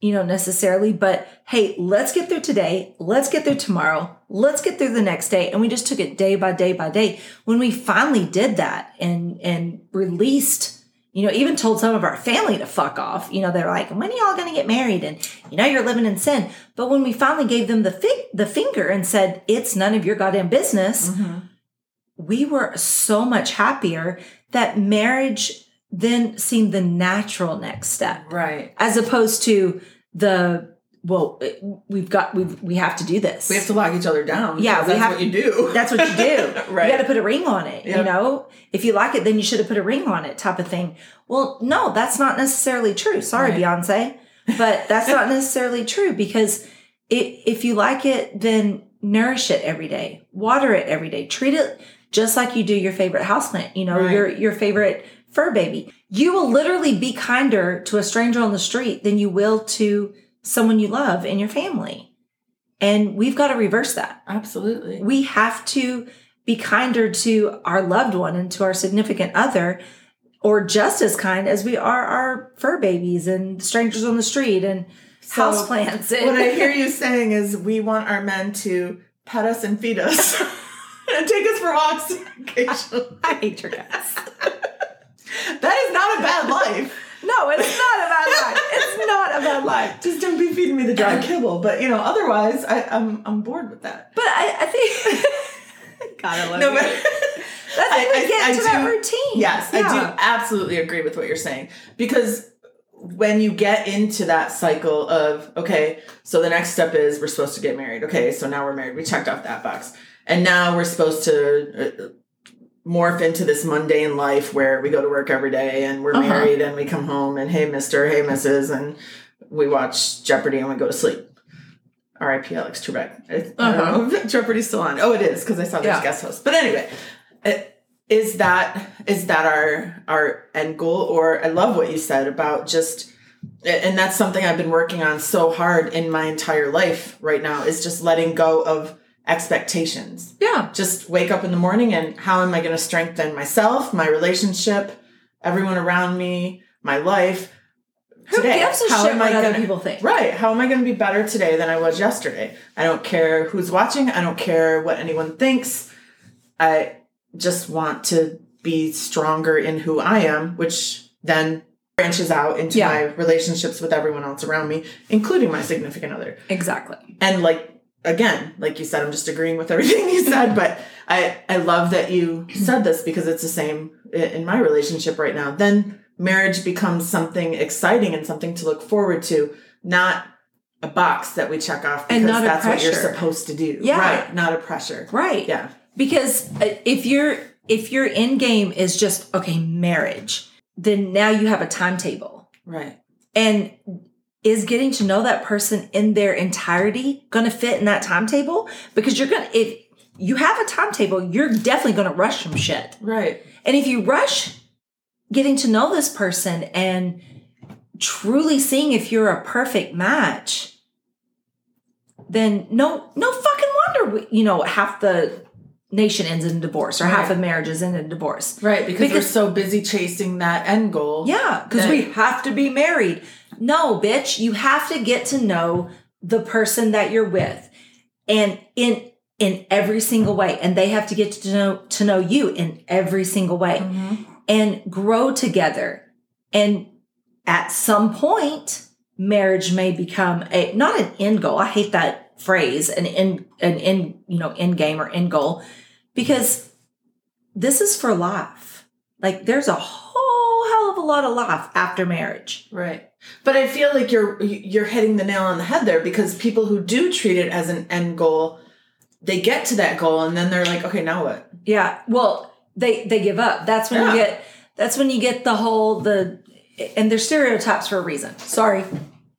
you know necessarily but hey let's get through today. Let's get through tomorrow. Let's get through the next day. And we just took it day by day by day. When we finally did that and and released you know even told some of our family to fuck off you know they're like when are y'all gonna get married? And you know you're living in sin. But when we finally gave them the the finger and said it's none of your goddamn business Mm-hmm. we were so much happier that marriage then seemed the natural next step Right. as opposed to the well we've got we we have to do this We have to lock each other down. Yeah, we that's have- what you do. that's what you do [LAUGHS] Right. you got to put a ring on it you know if you like it then you should have put a ring on it type of thing well no that's not necessarily true sorry Right. beyonce but that's not [LAUGHS] necessarily true because it, if you like it then nourish it every day water it every day treat it just like you do your favorite houseplant you know Right. your your favorite fur baby you will literally be kinder to a stranger on the street than you will to someone you love in your family and we've got to reverse that Absolutely. we have to be kinder to our loved one and to our significant other or just as kind as we are our fur babies and strangers on the street and So, houseplants and What I hear you [LAUGHS] saying is we want our men to pet us and feed us [LAUGHS] and take us for walks occasionally. [LAUGHS] I hate your guts. That is not a bad life. No, it's not a bad life. It's not a bad life. Just don't be feeding me the dry um, kibble. But you know, otherwise I, I'm I'm bored with that. But I, I think [LAUGHS] I love No, but [LAUGHS] That's I- we I- get I to that do- routine. Yes, I do absolutely agree with what you're saying because when you get into that cycle of okay, so the next step is we're supposed to get married. Okay, so now we're married. We checked off that box, and now we're supposed to. Uh, Uh, morph into this mundane life where we go to work every day and we're Uh-huh. married and we come home and hey mister hey mrs and we watch jeopardy and we go to sleep R.I.P. Alex Trebek. I, I don't know [LAUGHS] Jeopardy's still on. Oh, it is because I saw there's Yeah. guest host. But anyway, it- is that is that our our end goal? Or I love what you said about just, and that's something I've been working on so hard in my entire life right now is just letting go of expectations. Yeah. Just wake up in the morning and how am I going to strengthen myself, my relationship, everyone around me, my life. Who today? gives a How shit am what I gonna- people think? Right. How am I going to be better today than I was yesterday? I don't care who's watching. I don't care what anyone thinks. I just want to be stronger in who I am, which then branches out into Yeah. my relationships with everyone else around me, including my significant other. Exactly. And like again, like you said, I'm just agreeing with everything you said, but I I love that you said this because it's the same in my relationship right now. Then marriage becomes something exciting and something to look forward to, not a box that we check off because And not a that's what you're supposed to do. Yeah. Right. Not a pressure. Right. Yeah. Because uh, if your if your end game is just okay, marriage, then now you have a timetable. Right. And is getting to know that person in their entirety going to fit in that timetable? Because you're going to if you have a timetable, you're definitely going to rush some shit. Right. And if you rush getting to know this person and truly seeing if you're a perfect match, then no, no fucking wonder, we, you know, half the nation ends in divorce or half of marriages end in divorce. Right. Because, we're so busy chasing that end goal. Yeah, because we have to be married. No, bitch, you have to get to know the person that you're with. And in in every single way. And they have to get to know to know you in every single way. Mhm. and grow together. And at some point, marriage may become a not an end goal. I hate that phrase, an end an end, you know, end game or end goal, because this is for life. Like there's a whole hell of a lot of life after marriage. Right. But I feel like you're you're hitting the nail on the head there because people who do treat it as an end goal, they get to that goal and then they're like, okay, now what? Yeah. Well, they they give up. That's when you get that's when you get the whole the and they're stereotypes for a reason. Sorry.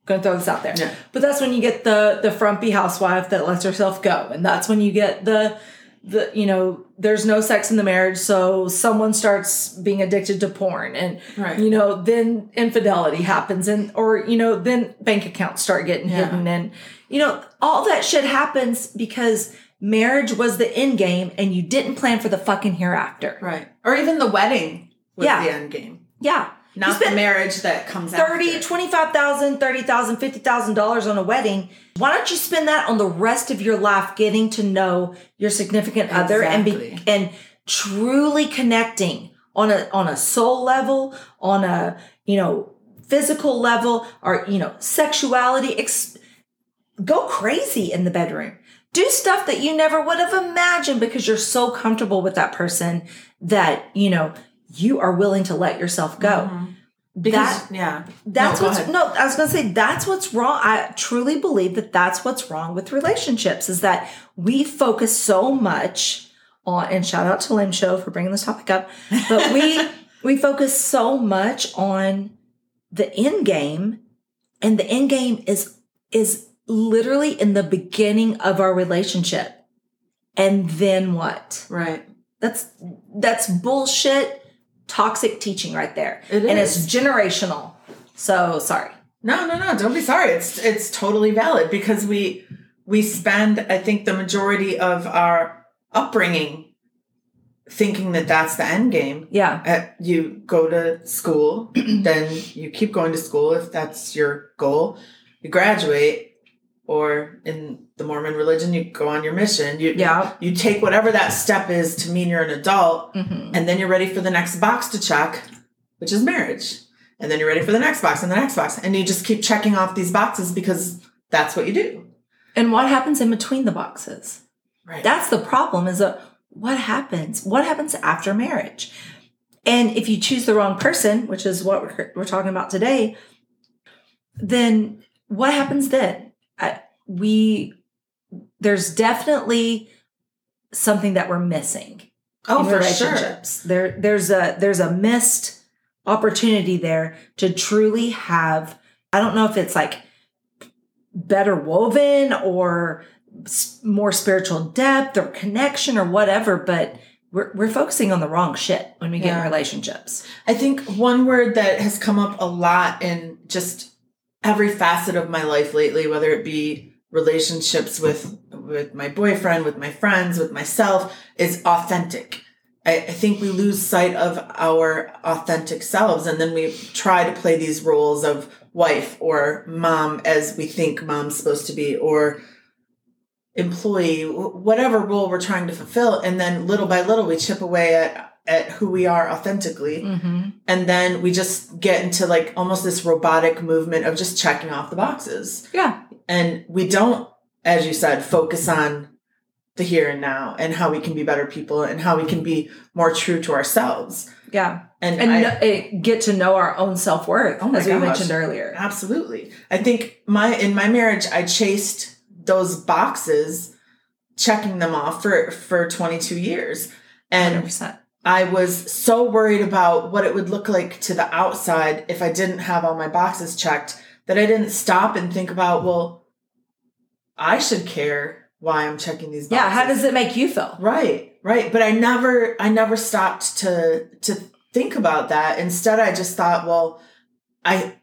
Gonna throw this out there. Yeah. But that's when you get the the frumpy housewife that lets herself go. And that's when you get the the you know, there's no sex in the marriage, so someone starts being addicted to porn and Right. you know, then infidelity happens and or you know, then bank accounts start getting Yeah. hidden and you know, all that shit happens because marriage was the end game and you didn't plan for the fucking hereafter. Right. Or even the wedding was Yeah. the end game. Yeah. Not the marriage that comes 30, after. 25,000, 30,000, 50,000 dollars on a wedding. Why don't you spend that on the rest of your life getting to know your significant other and be and truly connecting on a on a soul level, on a, you know, physical level or, you know, sexuality ex- go crazy in the bedroom. Do stuff that you never would have imagined because you're so comfortable with that person that, you know, you are willing to let yourself go. Mm-hmm. Because that- yeah. That's No, what's no, I was gonna say that's what's wrong. I truly believe that that's what's wrong with relationships is that we focus so much on and shout out to Lim Show for bringing this topic up, but we [LAUGHS] we focus so much on the end game, and the end game is is literally in the beginning of our relationship, and then what? Right. That's that's bullshit, toxic teaching right there, It and it's generational. So sorry. No, no, no. Don't be sorry. It's it's totally valid because we we spend I think the majority of our upbringing thinking that that's the end game. Yeah. Uh, you go to school, [CLEARS THROAT] then you keep going to school if that's your goal. You graduate, or in the Mormon religion, you go on your mission. You Yeah. you take whatever that step is to mean you're an adult, hmm and then you're ready for the next box to check, which is marriage. And then you're ready for the next box and the next box. And you just keep checking off these boxes because that's what you do. And what happens in between the boxes? Right. That's the problem is that what happens? What happens after marriage? And if you choose the wrong person, which is what we're, we're talking about today, then what happens then? I, we there's definitely something that we're missing Oh, in for sure. relationships. There there's a there's a missed opportunity there to truly have I don't know if it's like better woven or more spiritual depth or connection or whatever, but we're, we're focusing on the wrong shit when we get in relationships. I think one word that has come up a lot in just every facet of my life lately, whether it be relationships with with my boyfriend, with my friends, with myself, is authentic. I, I think we lose sight of our authentic selves, and then we try to play these roles of wife or mom as we think mom's supposed to be, or employee, whatever role we're trying to fulfill, and then little by little we chip away at at who we are authentically Mm-hmm. and then we just get into like almost this robotic movement of just checking off the boxes Yeah. and we don't as you said focus on the here and now and how we can be better people and how we can be more true to ourselves Yeah. and, And I, it, get to know our own self worth, Oh as we gosh. mentioned earlier. absolutely i think my in my marriage i chased those boxes checking them off for for 22 years and 100%. I was so worried about what it would look like to the outside if I didn't have all my boxes checked that I didn't stop and think about, well, I should care why I'm checking these boxes. Yeah. How does it make you feel? Right, right. But I never I never stopped to to think about that. Instead I just thought, well, I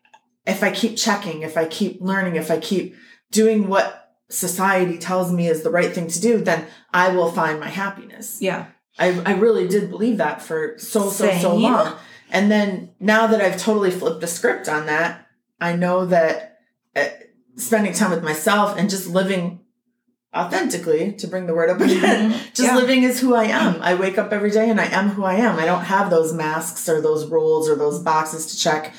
if I keep checking, if I keep learning, if I keep doing what society tells me is the right thing to do, then I will find my happiness. Yeah. I, I really did believe that for so so so long. And then now that i've totally flipped the script on that i know that uh, spending time with myself and just living authentically to bring the word up again Mhm. [LAUGHS] just Yeah. living is who i am. I wake up every day and i am who i am. I don't have those masks or those roles or those boxes to check.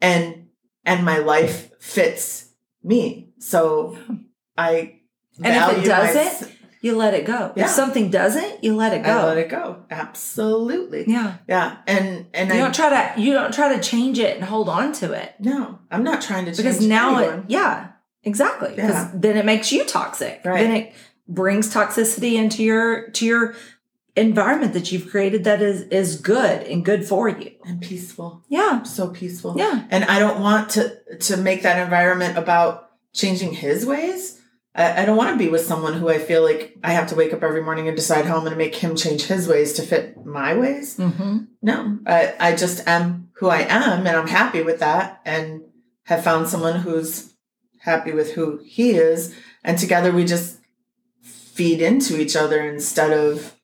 And and my life fits me. So i And if it my- doesn't, You let it go. Yeah. If something doesn't, you let it go. I let it go. Absolutely. Yeah. Yeah. And and You I don't try to you don't try to change it and hold on to it. no, I'm not trying to Because change now anyone. it yeah, exactly. Because Yeah. then it makes you toxic. Right. Then it brings toxicity into your to your environment that you've created that is is good and good for you. and peaceful. Yeah. So peaceful. Yeah. And I don't want to to make that environment about changing his ways. I, I don't want to be with someone who I feel like I have to wake up every morning and decide how I'm going to make him change his ways to fit my ways. Mm-hmm. No, I, I just am who I am and I'm happy with that and have found someone who's happy with who he is. And together we just feed into each other instead of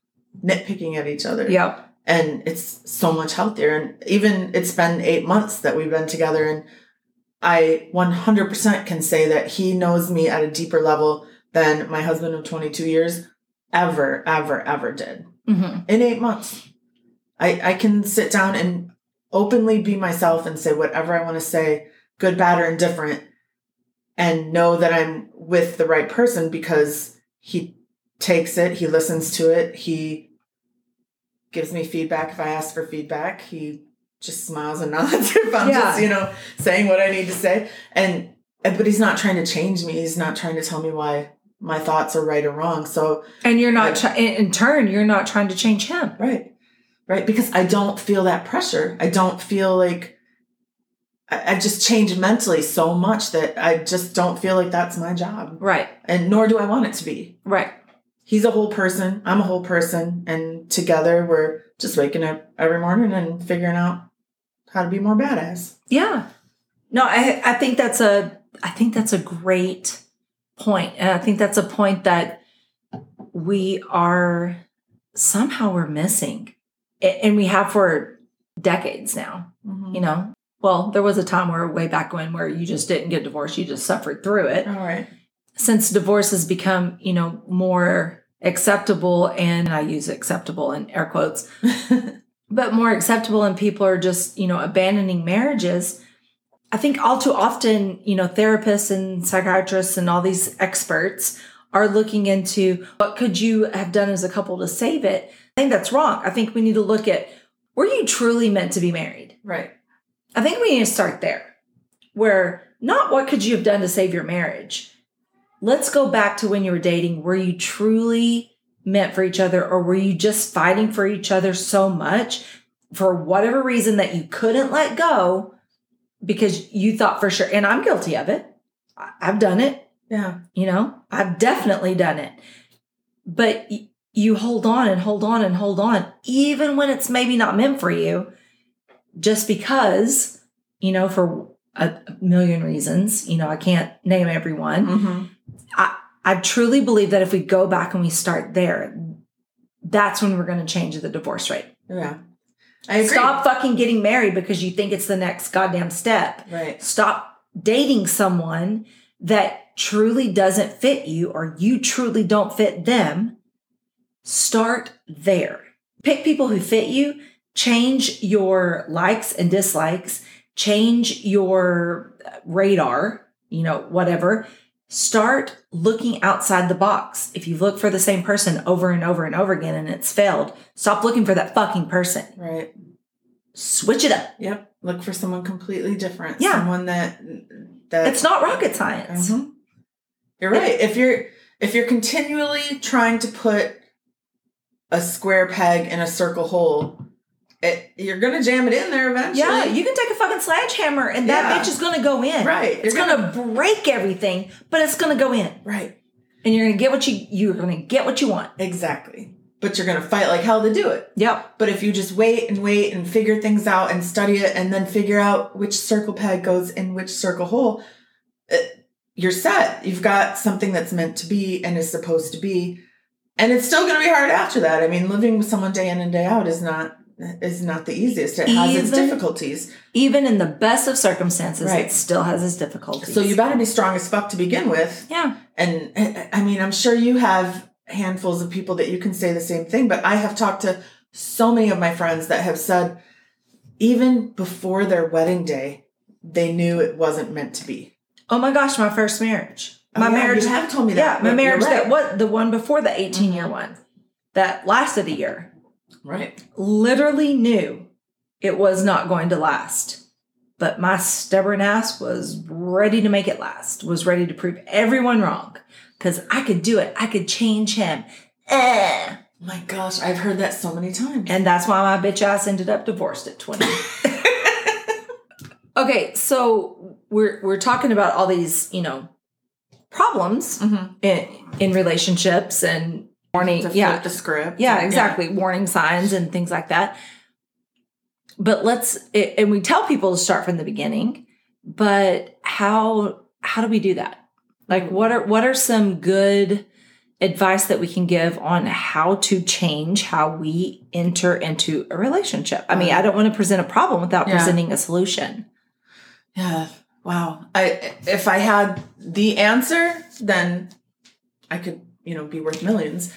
nitpicking at each other. Yep. And it's so much healthier. And even it's been eight months that we've been together and I 100% can say that he knows me at a deeper level than my husband of 22 years ever, ever, ever did Mm-hmm. in eight months. I, I can sit down and openly be myself and say whatever I want to say, good, bad, or indifferent, and know that I'm with the right person because he takes it, he listens to it, he gives me feedback if I ask for feedback, he just smiles and [LAUGHS] nods if I'm Yeah. just, you know, saying what I need to say. And but he's not trying to change me. He's not trying to tell me why my thoughts are right or wrong. So And you're not try- in turn, you're not trying to change him. Right. Right. Because I don't feel that pressure. I don't feel like I, I've just changed mentally so much that I just don't feel like that's my job. Right. And nor do I want it to be. Right. He's a whole person. I'm a whole person. And together we're just waking up every morning and figuring out how to be more badass. Yeah. No, I I think that's a I think that's a great point. And I think that's a point that we are somehow we're missing. And we have for decades now, mm-hmm. you know. Well, there was a time where way back when where you just didn't get divorced, you just suffered through it. All right. Since divorce has become, you know, more acceptable and I use acceptable in air quotes, [LAUGHS] but more acceptable and people are just you know abandoning marriages i think all too often you know therapists and psychiatrists and all these experts are looking into what could you have done as a couple to save it. I think that's wrong. I think we need to look at were you truly meant to be married? Right. I think we need to start there. Where not what could you have done to save your marriage? Let's go back to when you were dating. Were you truly meant for each other or were you just fighting for each other so much for whatever reason that you couldn't let go because you thought for sure and I'm guilty of it. I've done it, Yeah. you know. I've definitely done it. But you hold on and hold on and hold on even when it's maybe not meant for you just because, you know, for a million reasons, you know, I can't name everyone. Mm-hmm. I truly believe that if we go back and we start there, that's when we're going to change the divorce rate. Yeah. I agree. Stop fucking getting married because you think it's the next goddamn step. Right. Stop dating someone that truly doesn't fit you or you truly don't fit them. Start there. Pick people who fit you, change your likes and dislikes, change your radar, you know, whatever. Start looking outside the box. If you look for the same person over and over and over again and it's failed, stop looking for that fucking person. Right. Switch it up. Yep. Look for someone completely different. Yeah. Someone that that It's not rocket science. Mhm. You're right. If you're if you're continually trying to put a square peg in a circle hole, it, you're gonna jam it in there eventually. Yeah, you can take a fucking sledgehammer and that Yeah. bitch is gonna go in. Right. It's You're gonna, break everything, but it's gonna go in. right. And you're gonna get what you you're gonna get what you want. Exactly. But you're gonna fight like hell to do it. Yep. But if you just wait and wait and figure things out and study it and then figure out which circle peg goes in which circle hole, it, you're set. You've got something that's meant to be and is supposed to be. And it's still going to be hard after that. I mean, living with someone day in and day out is not is not the easiest. It has its difficulties. Even in the best of circumstances, Right. it still has its difficulties. So you better be strong as fuck to begin with. Yeah. And I mean, I'm sure you have handfuls of people that you can say the same thing, but I have talked to so many of my friends that have said, even before their wedding day, they knew it wasn't meant to be. Oh my gosh, my first marriage. Oh, my yeah, marriage you have told me that. Yeah, my marriage right. that what the one before the 18 year Mhm. one that lasted a year. Right. Literally knew it was not going to last. But my stubborn ass was ready to make it last, was ready to prove everyone wrong. Because I could do it. I could change him. Eh. My gosh, I've heard that so many times. And that's why my bitch ass ended up divorced at 20. [LAUGHS] okay, so we're we're talking about all these, you know, problems Mhm. in in relationships and warning. To flip yeah, the script. yeah, exactly. Warning signs and things like that. But let's it, and we tell people to start from the beginning. But how how do we do that? Like, mm-hmm. what are what are some good advice that we can give on how to change how we enter into a relationship? I mean, I don't want to present a problem without Yeah. presenting a solution. Yeah. Wow. I if I had the answer, then I could, you know, be worth millions.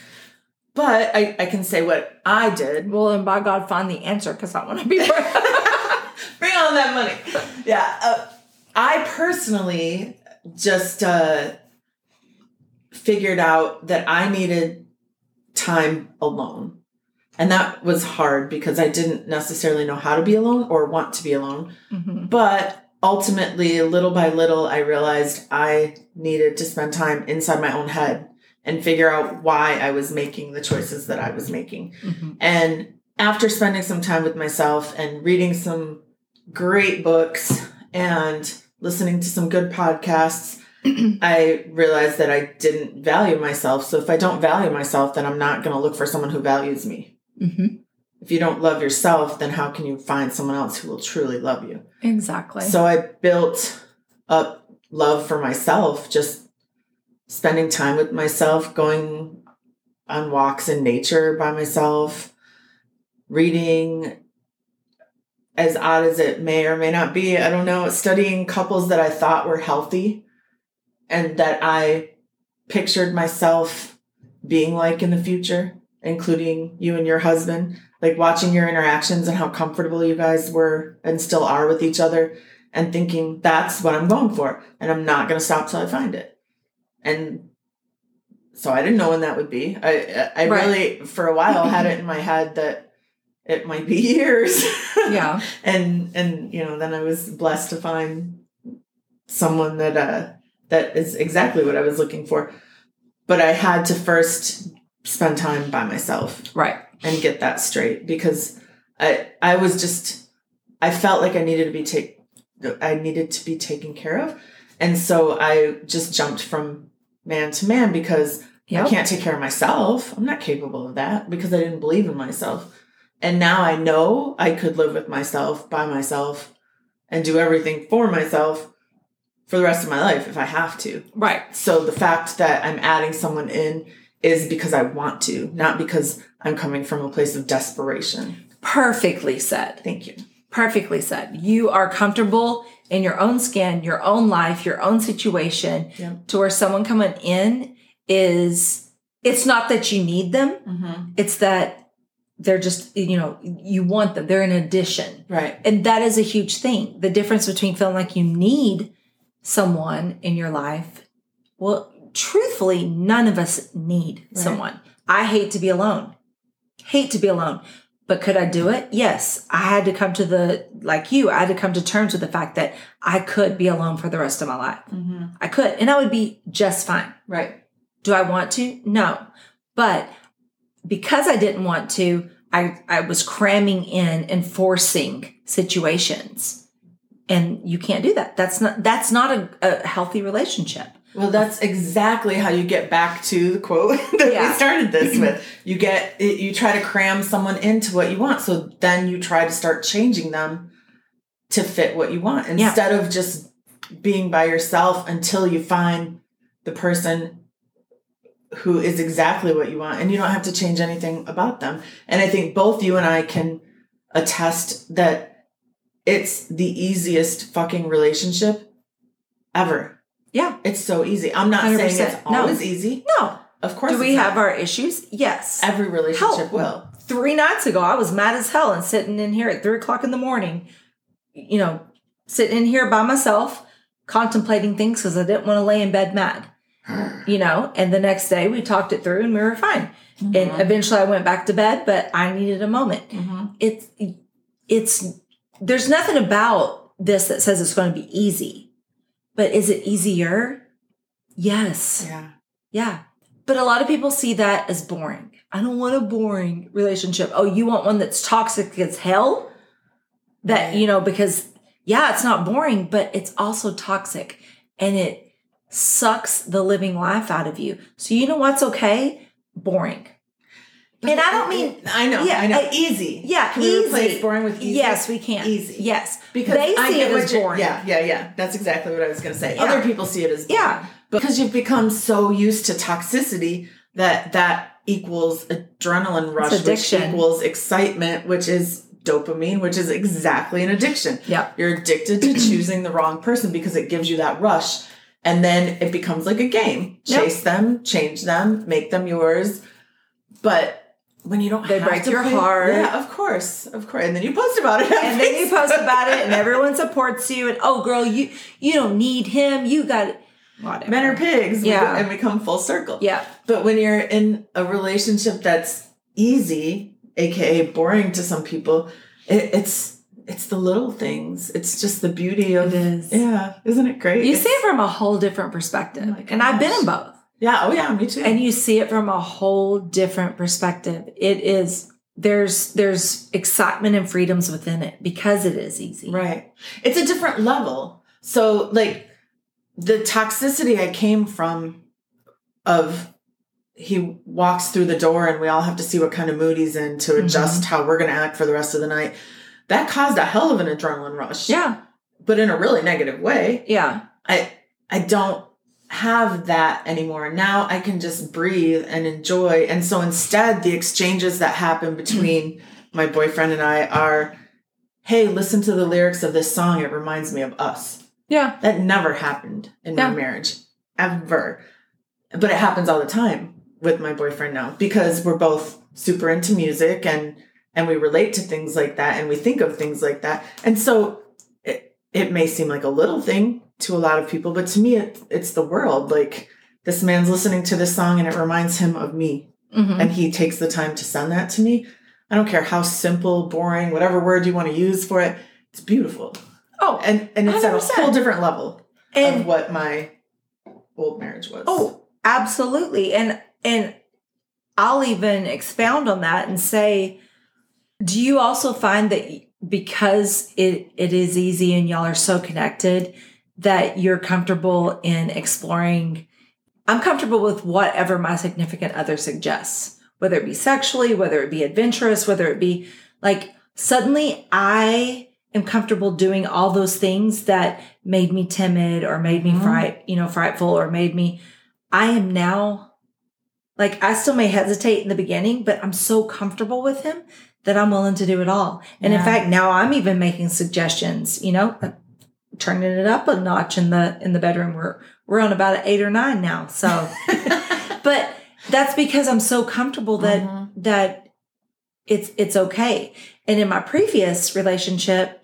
But I, I can say what I did. Well, and by God, find the answer because I want to be. [LAUGHS] [LAUGHS] Bring on that money. Yeah. Uh, I personally just uh, figured out that I needed time alone. And that was hard because I didn't necessarily know how to be alone or want to be alone. Mhm. But ultimately, little by little, I realized I needed to spend time inside my own head and figure out why I was making the choices that I was making. Mhm. And after spending some time with myself and reading some great books and listening to some good podcasts, [CLEARS THROAT] I realized that I didn't value myself. So if I don't value myself, then I'm not going to look for someone who values me. Mhm. If you don't love yourself, then how can you find someone else who will truly love you? Exactly. So I built up love for myself, just spending time with myself, going on walks in nature by myself, reading as odd as it may or may not be, I don't know, studying couples that I thought were healthy and that I pictured myself being like in the future, including you and your husband, like watching your interactions and how comfortable you guys were and still are with each other and thinking that's what I'm going for and I'm not going to stop till I find it. And so I didn't know when that would be. I I Right. really for a while had it in my head that it might be [LAUGHS] years. Yeah. and and you know then I was blessed to find someone that uh that is exactly what I was looking for. But I had to first spend time by myself Right. and get that straight because I I was just I felt like I needed to be take I needed to be taken care of. And so I just jumped from man to man because Yep. I can't take care of myself. I'm not capable of that because I didn't believe in myself. And now I know I could live with myself by myself and do everything for myself for the rest of my life if I have to. Right. So the fact that I'm adding someone in is because I want to, not because I'm coming from a place of desperation. Perfectly said. Thank you. Perfectly said. You are comfortable in your own skin, your own life, your own situation Yep. to where someone coming in is, it's not that you need them. Mm-hmm. It's that they're just, you know, you want them. They're an addition. Right. And that is a huge thing. The difference between feeling like you need someone in your life. Well, truthfully, none of us need Right. someone. I hate to be alone. Hate to be alone. But could I do it? Yes. I had to come to the, like you, I had to come to terms with the fact that I could be alone for the rest of my life. Mm-hmm. I could, and I would be just fine. Right. Do I want to? No. But because I didn't want to, I, I was cramming in and forcing situations. And you can't do that. That's not that's not a, a healthy relationship. Well, that's exactly how you get back to the quote [LAUGHS] that Yeah. we started this [CLEARS THROAT] with. You get you try to cram someone into what you want, so then you try to start changing them to fit what you want Yeah. instead of just being by yourself until you find the person who is exactly what you want and you don't have to change anything about them. And I think both you and I can attest that it's the easiest fucking relationship ever. Yeah. It's so easy. I'm not saying 100%. it's No. always easy. No. Of course. Do we it's have not. our issues? Yes. every relationship Hell, will. Three nights ago, I was mad as hell and sitting in here at three o'clock in the morning, you know, sitting in here by myself, contemplating things because I didn't want to lay in bed mad. You know, and the next day we talked it through and we were fine. Mm-hmm. And eventually I went back to bed, but I needed a moment. Mhm. It's it's there's nothing about this that says it's going to be easy. But is it easier? Yes. Yeah. Yeah. But a lot of people see that as boring. I don't want a boring relationship. Oh, you want one that's toxic as hell? That, Right. you know, because yeah, it's not boring, but it's also toxic and it sucks the living life out of you. So you know what's okay? Boring. And I don't mean I know. Yeah, I know. I- easy. yeah, Can we easy. replace boring with easy? Yes, we can. Easy. Yes. Because they I see get it what as you're- boring. Yeah, yeah, yeah. That's exactly what I was going to say. Yeah. Other people see it as boring. Yeah. because you've become so used to toxicity that that equals adrenaline rush, which equals excitement, which is dopamine, which is exactly an addiction. Yeah. You're addicted to choosing the wrong person because it gives you that rush. And then it becomes like a game. Yep. Chase them, change them, make them yours. But when you don't They break your heart. Yeah, of course. Of course. And then you post about it. and then you post about it and [LAUGHS] everyone supports you and oh girl you you don't need him you got it Whatever. Men are pigs. Yeah. and we come full circle. yeah But when you're in a relationship that's easy, aka boring to some people, it, it's it's the little things. It's just the beauty of It is. Yeah, isn't it great? you It's- see it from a whole different perspective Oh and i've been in both Yeah. Oh yeah. Me too. and you see it from a whole different perspective it is there's there's excitement and freedoms within it because it is easy Right. It's a different level. So like the toxicity I came from of he walks through the door and we all have to see what kind of mood he's in to mm-hmm. adjust how we're going to act for the rest of the night. That caused a hell of an adrenaline rush. yeah But in a really negative way. yeah I I don't have that anymore. Now I can just breathe and enjoy. And so instead the exchanges that happen between [CLEARS THROAT] my boyfriend and I are hey, listen to the lyrics of this song. It reminds me of us. yeah That never happened in Yeah. my marriage. Ever. But it happens all the time with my boyfriend now because we're both super into music and and we relate to things like that and we think of things like that. And so it it may seem like a little thing to a lot of people, but to me it, it's the world. Like this man's listening to this song and it reminds him of me. Mhm. And he takes the time to send that to me. I don't care how simple, boring, whatever word you want to use for it. It's beautiful. Oh, And and it's at a whole different level and of what my old marriage was. Oh, absolutely. And and I'll even expound on that and say, do you also find that because it it is easy and y'all are so connected that you're comfortable in exploring I'm comfortable with whatever my significant other suggests, whether it be sexually, whether it be adventurous, whether it be like suddenly I am comfortable doing all those things that made me timid or made me Mhm. fright, you know, frightful or made me I am now like I still may hesitate in the beginning, but I'm so comfortable with him that I'm willing to do it all. And in fact, now I'm even making suggestions, you know, turning it up a notch in the in the bedroom. We're we're on about an eight or nine now. So [LAUGHS] but that's because I'm so comfortable that Mhm. that it's it's okay. And in my previous relationship,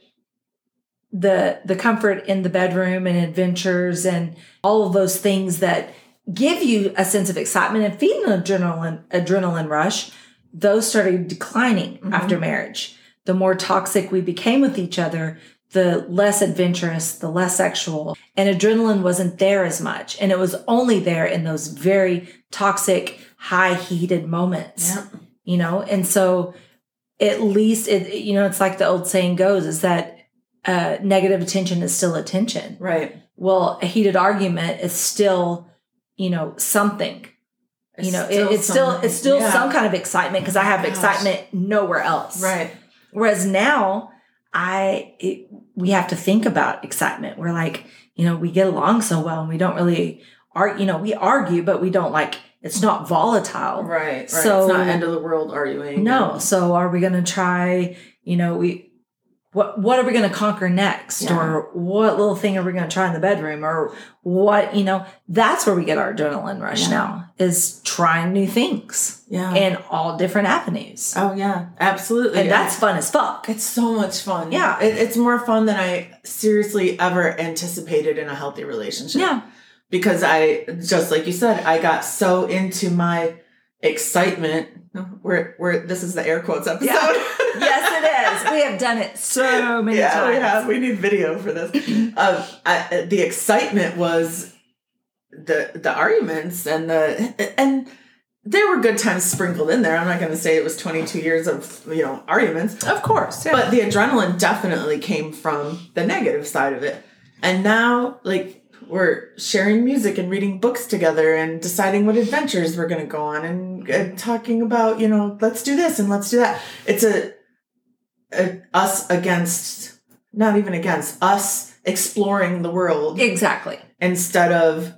the the comfort in the bedroom and adventures and all of those things that give you a sense of excitement and feed an adrenaline adrenaline rush, those started declining Mhm. after marriage. The more toxic we became with each other, the less adventurous, the less sexual, and adrenaline wasn't there as much. And it was only there in those very toxic, high heated moments Yep. you know and so at least it you know it's like the old saying goes is that uh, negative attention is still attention Right. well a heated argument is still you know something you know it, it's still it's still Yeah. some kind of excitement because i have Gosh. excitement nowhere else Right. whereas now i it, we have to think about excitement we're like you know we get along so well and we don't really argue you know we argue but we don't like it's not volatile Right. Right. So- it's not end of the world arguing. no. So are we going to try, you know, we what what are we going to conquer next Yeah. or what little thing are we going to try in the bedroom or what, you know, that's where we get our adrenaline rush Yeah. now is trying new things Yeah. in all different avenues. oh yeah. Absolutely. And that's fun as fuck. It's so much fun. Yeah. It, it's more fun than I seriously ever anticipated in a healthy relationship. Yeah. Because I, just like you said, I got so into my excitement. We're, we're, this is the air quotes episode. Yeah. yes. We have done it so many yeah, times. we have. We need video for this. [CLEARS THROAT] um, I, the excitement was the the arguments and the and there were good times sprinkled in there. I'm not going to say it was 22 years of you know arguments, Of course. Yeah. but the adrenaline definitely came from the negative side of it. And now, like we're sharing music and reading books together and deciding what adventures we're going to go on and, and talking about you know let's do this and let's do that. It's a, a us against not even against us exploring the world exactly. instead of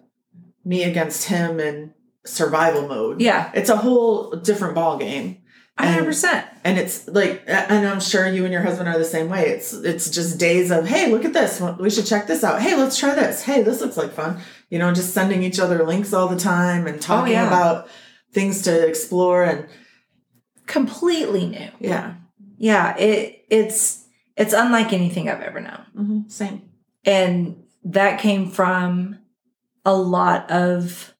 me against him in survival mode. Yeah. It's a whole different ball game. And- 100%. and it's like and i'm sure you and your husband are the same way it's it's just days of hey look at this we should check this out hey let's try this hey this looks like fun you know just sending each other links all the time and oh, talking yeah. about things to explore and Completely new. yeah Yeah. It it's it's unlike anything I've ever known. hmm same and that came from a lot of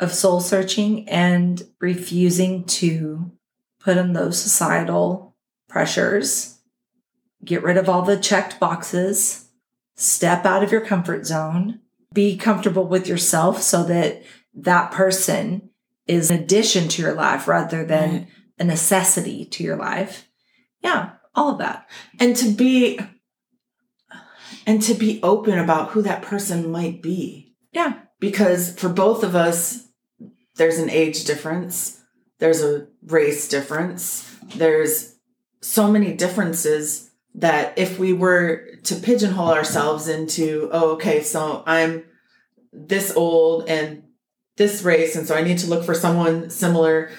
of soul searching and refusing to put in those societal pressures get rid of all the checked boxes step out of your comfort zone be comfortable with yourself so that that person is an addition to your life rather than Right. a necessity to your life yeah all of that. And to be and to be open about who that person might be. Yeah. Because for both of us there's an age difference there's a race difference there's so many differences that if we were to pigeonhole ourselves into oh okay so i'm this old and this race and so i need to look for someone similar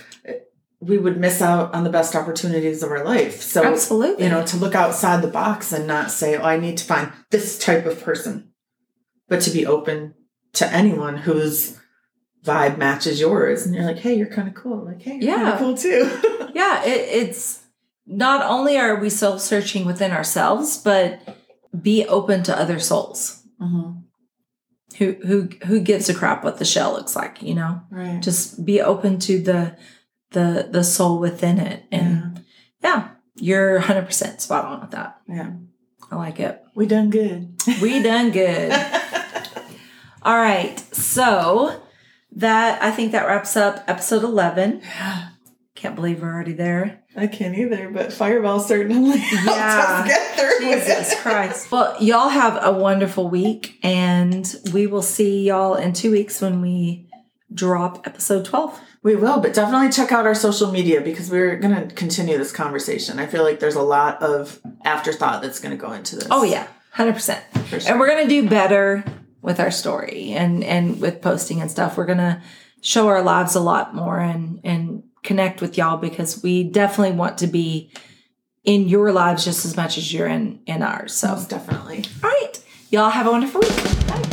we would miss out on the best opportunities of our life so absolutely you know to look outside the box and not say oh i need to find this type of person but to be open to anyone whose vibe matches yours and you're like hey you're kind of cool like hey you're Yeah. cool too [LAUGHS] yeah it, it's not only are we soul searching within ourselves but be open to other souls mm-hmm. who who who gives a crap what the shell looks like, you know? Right. Just be open to the the the soul within it. And yeah, you're 100% spot on with that. yeah. I like it. We done good. We done good. [LAUGHS] All right. So that I think that wraps up episode 11. Can't believe we're already there. I can't either, but Fireball certainly [LAUGHS] Yeah. get through Jesus it. Christ. Well, y'all have a wonderful week and we will see y'all in 2 weeks when we drop episode 12. We will, but definitely check out our social media because we're going to continue this conversation. I feel like there's a lot of afterthought that's going to go into this. Oh yeah, 100%. Sure. And we're going to do better with our story and and with posting and stuff. We're going to show our lives a lot more and and connect with y'all because we definitely want to be in your lives just as much as you're in in ours. So, Most definitely. all right. Y'all have a wonderful week.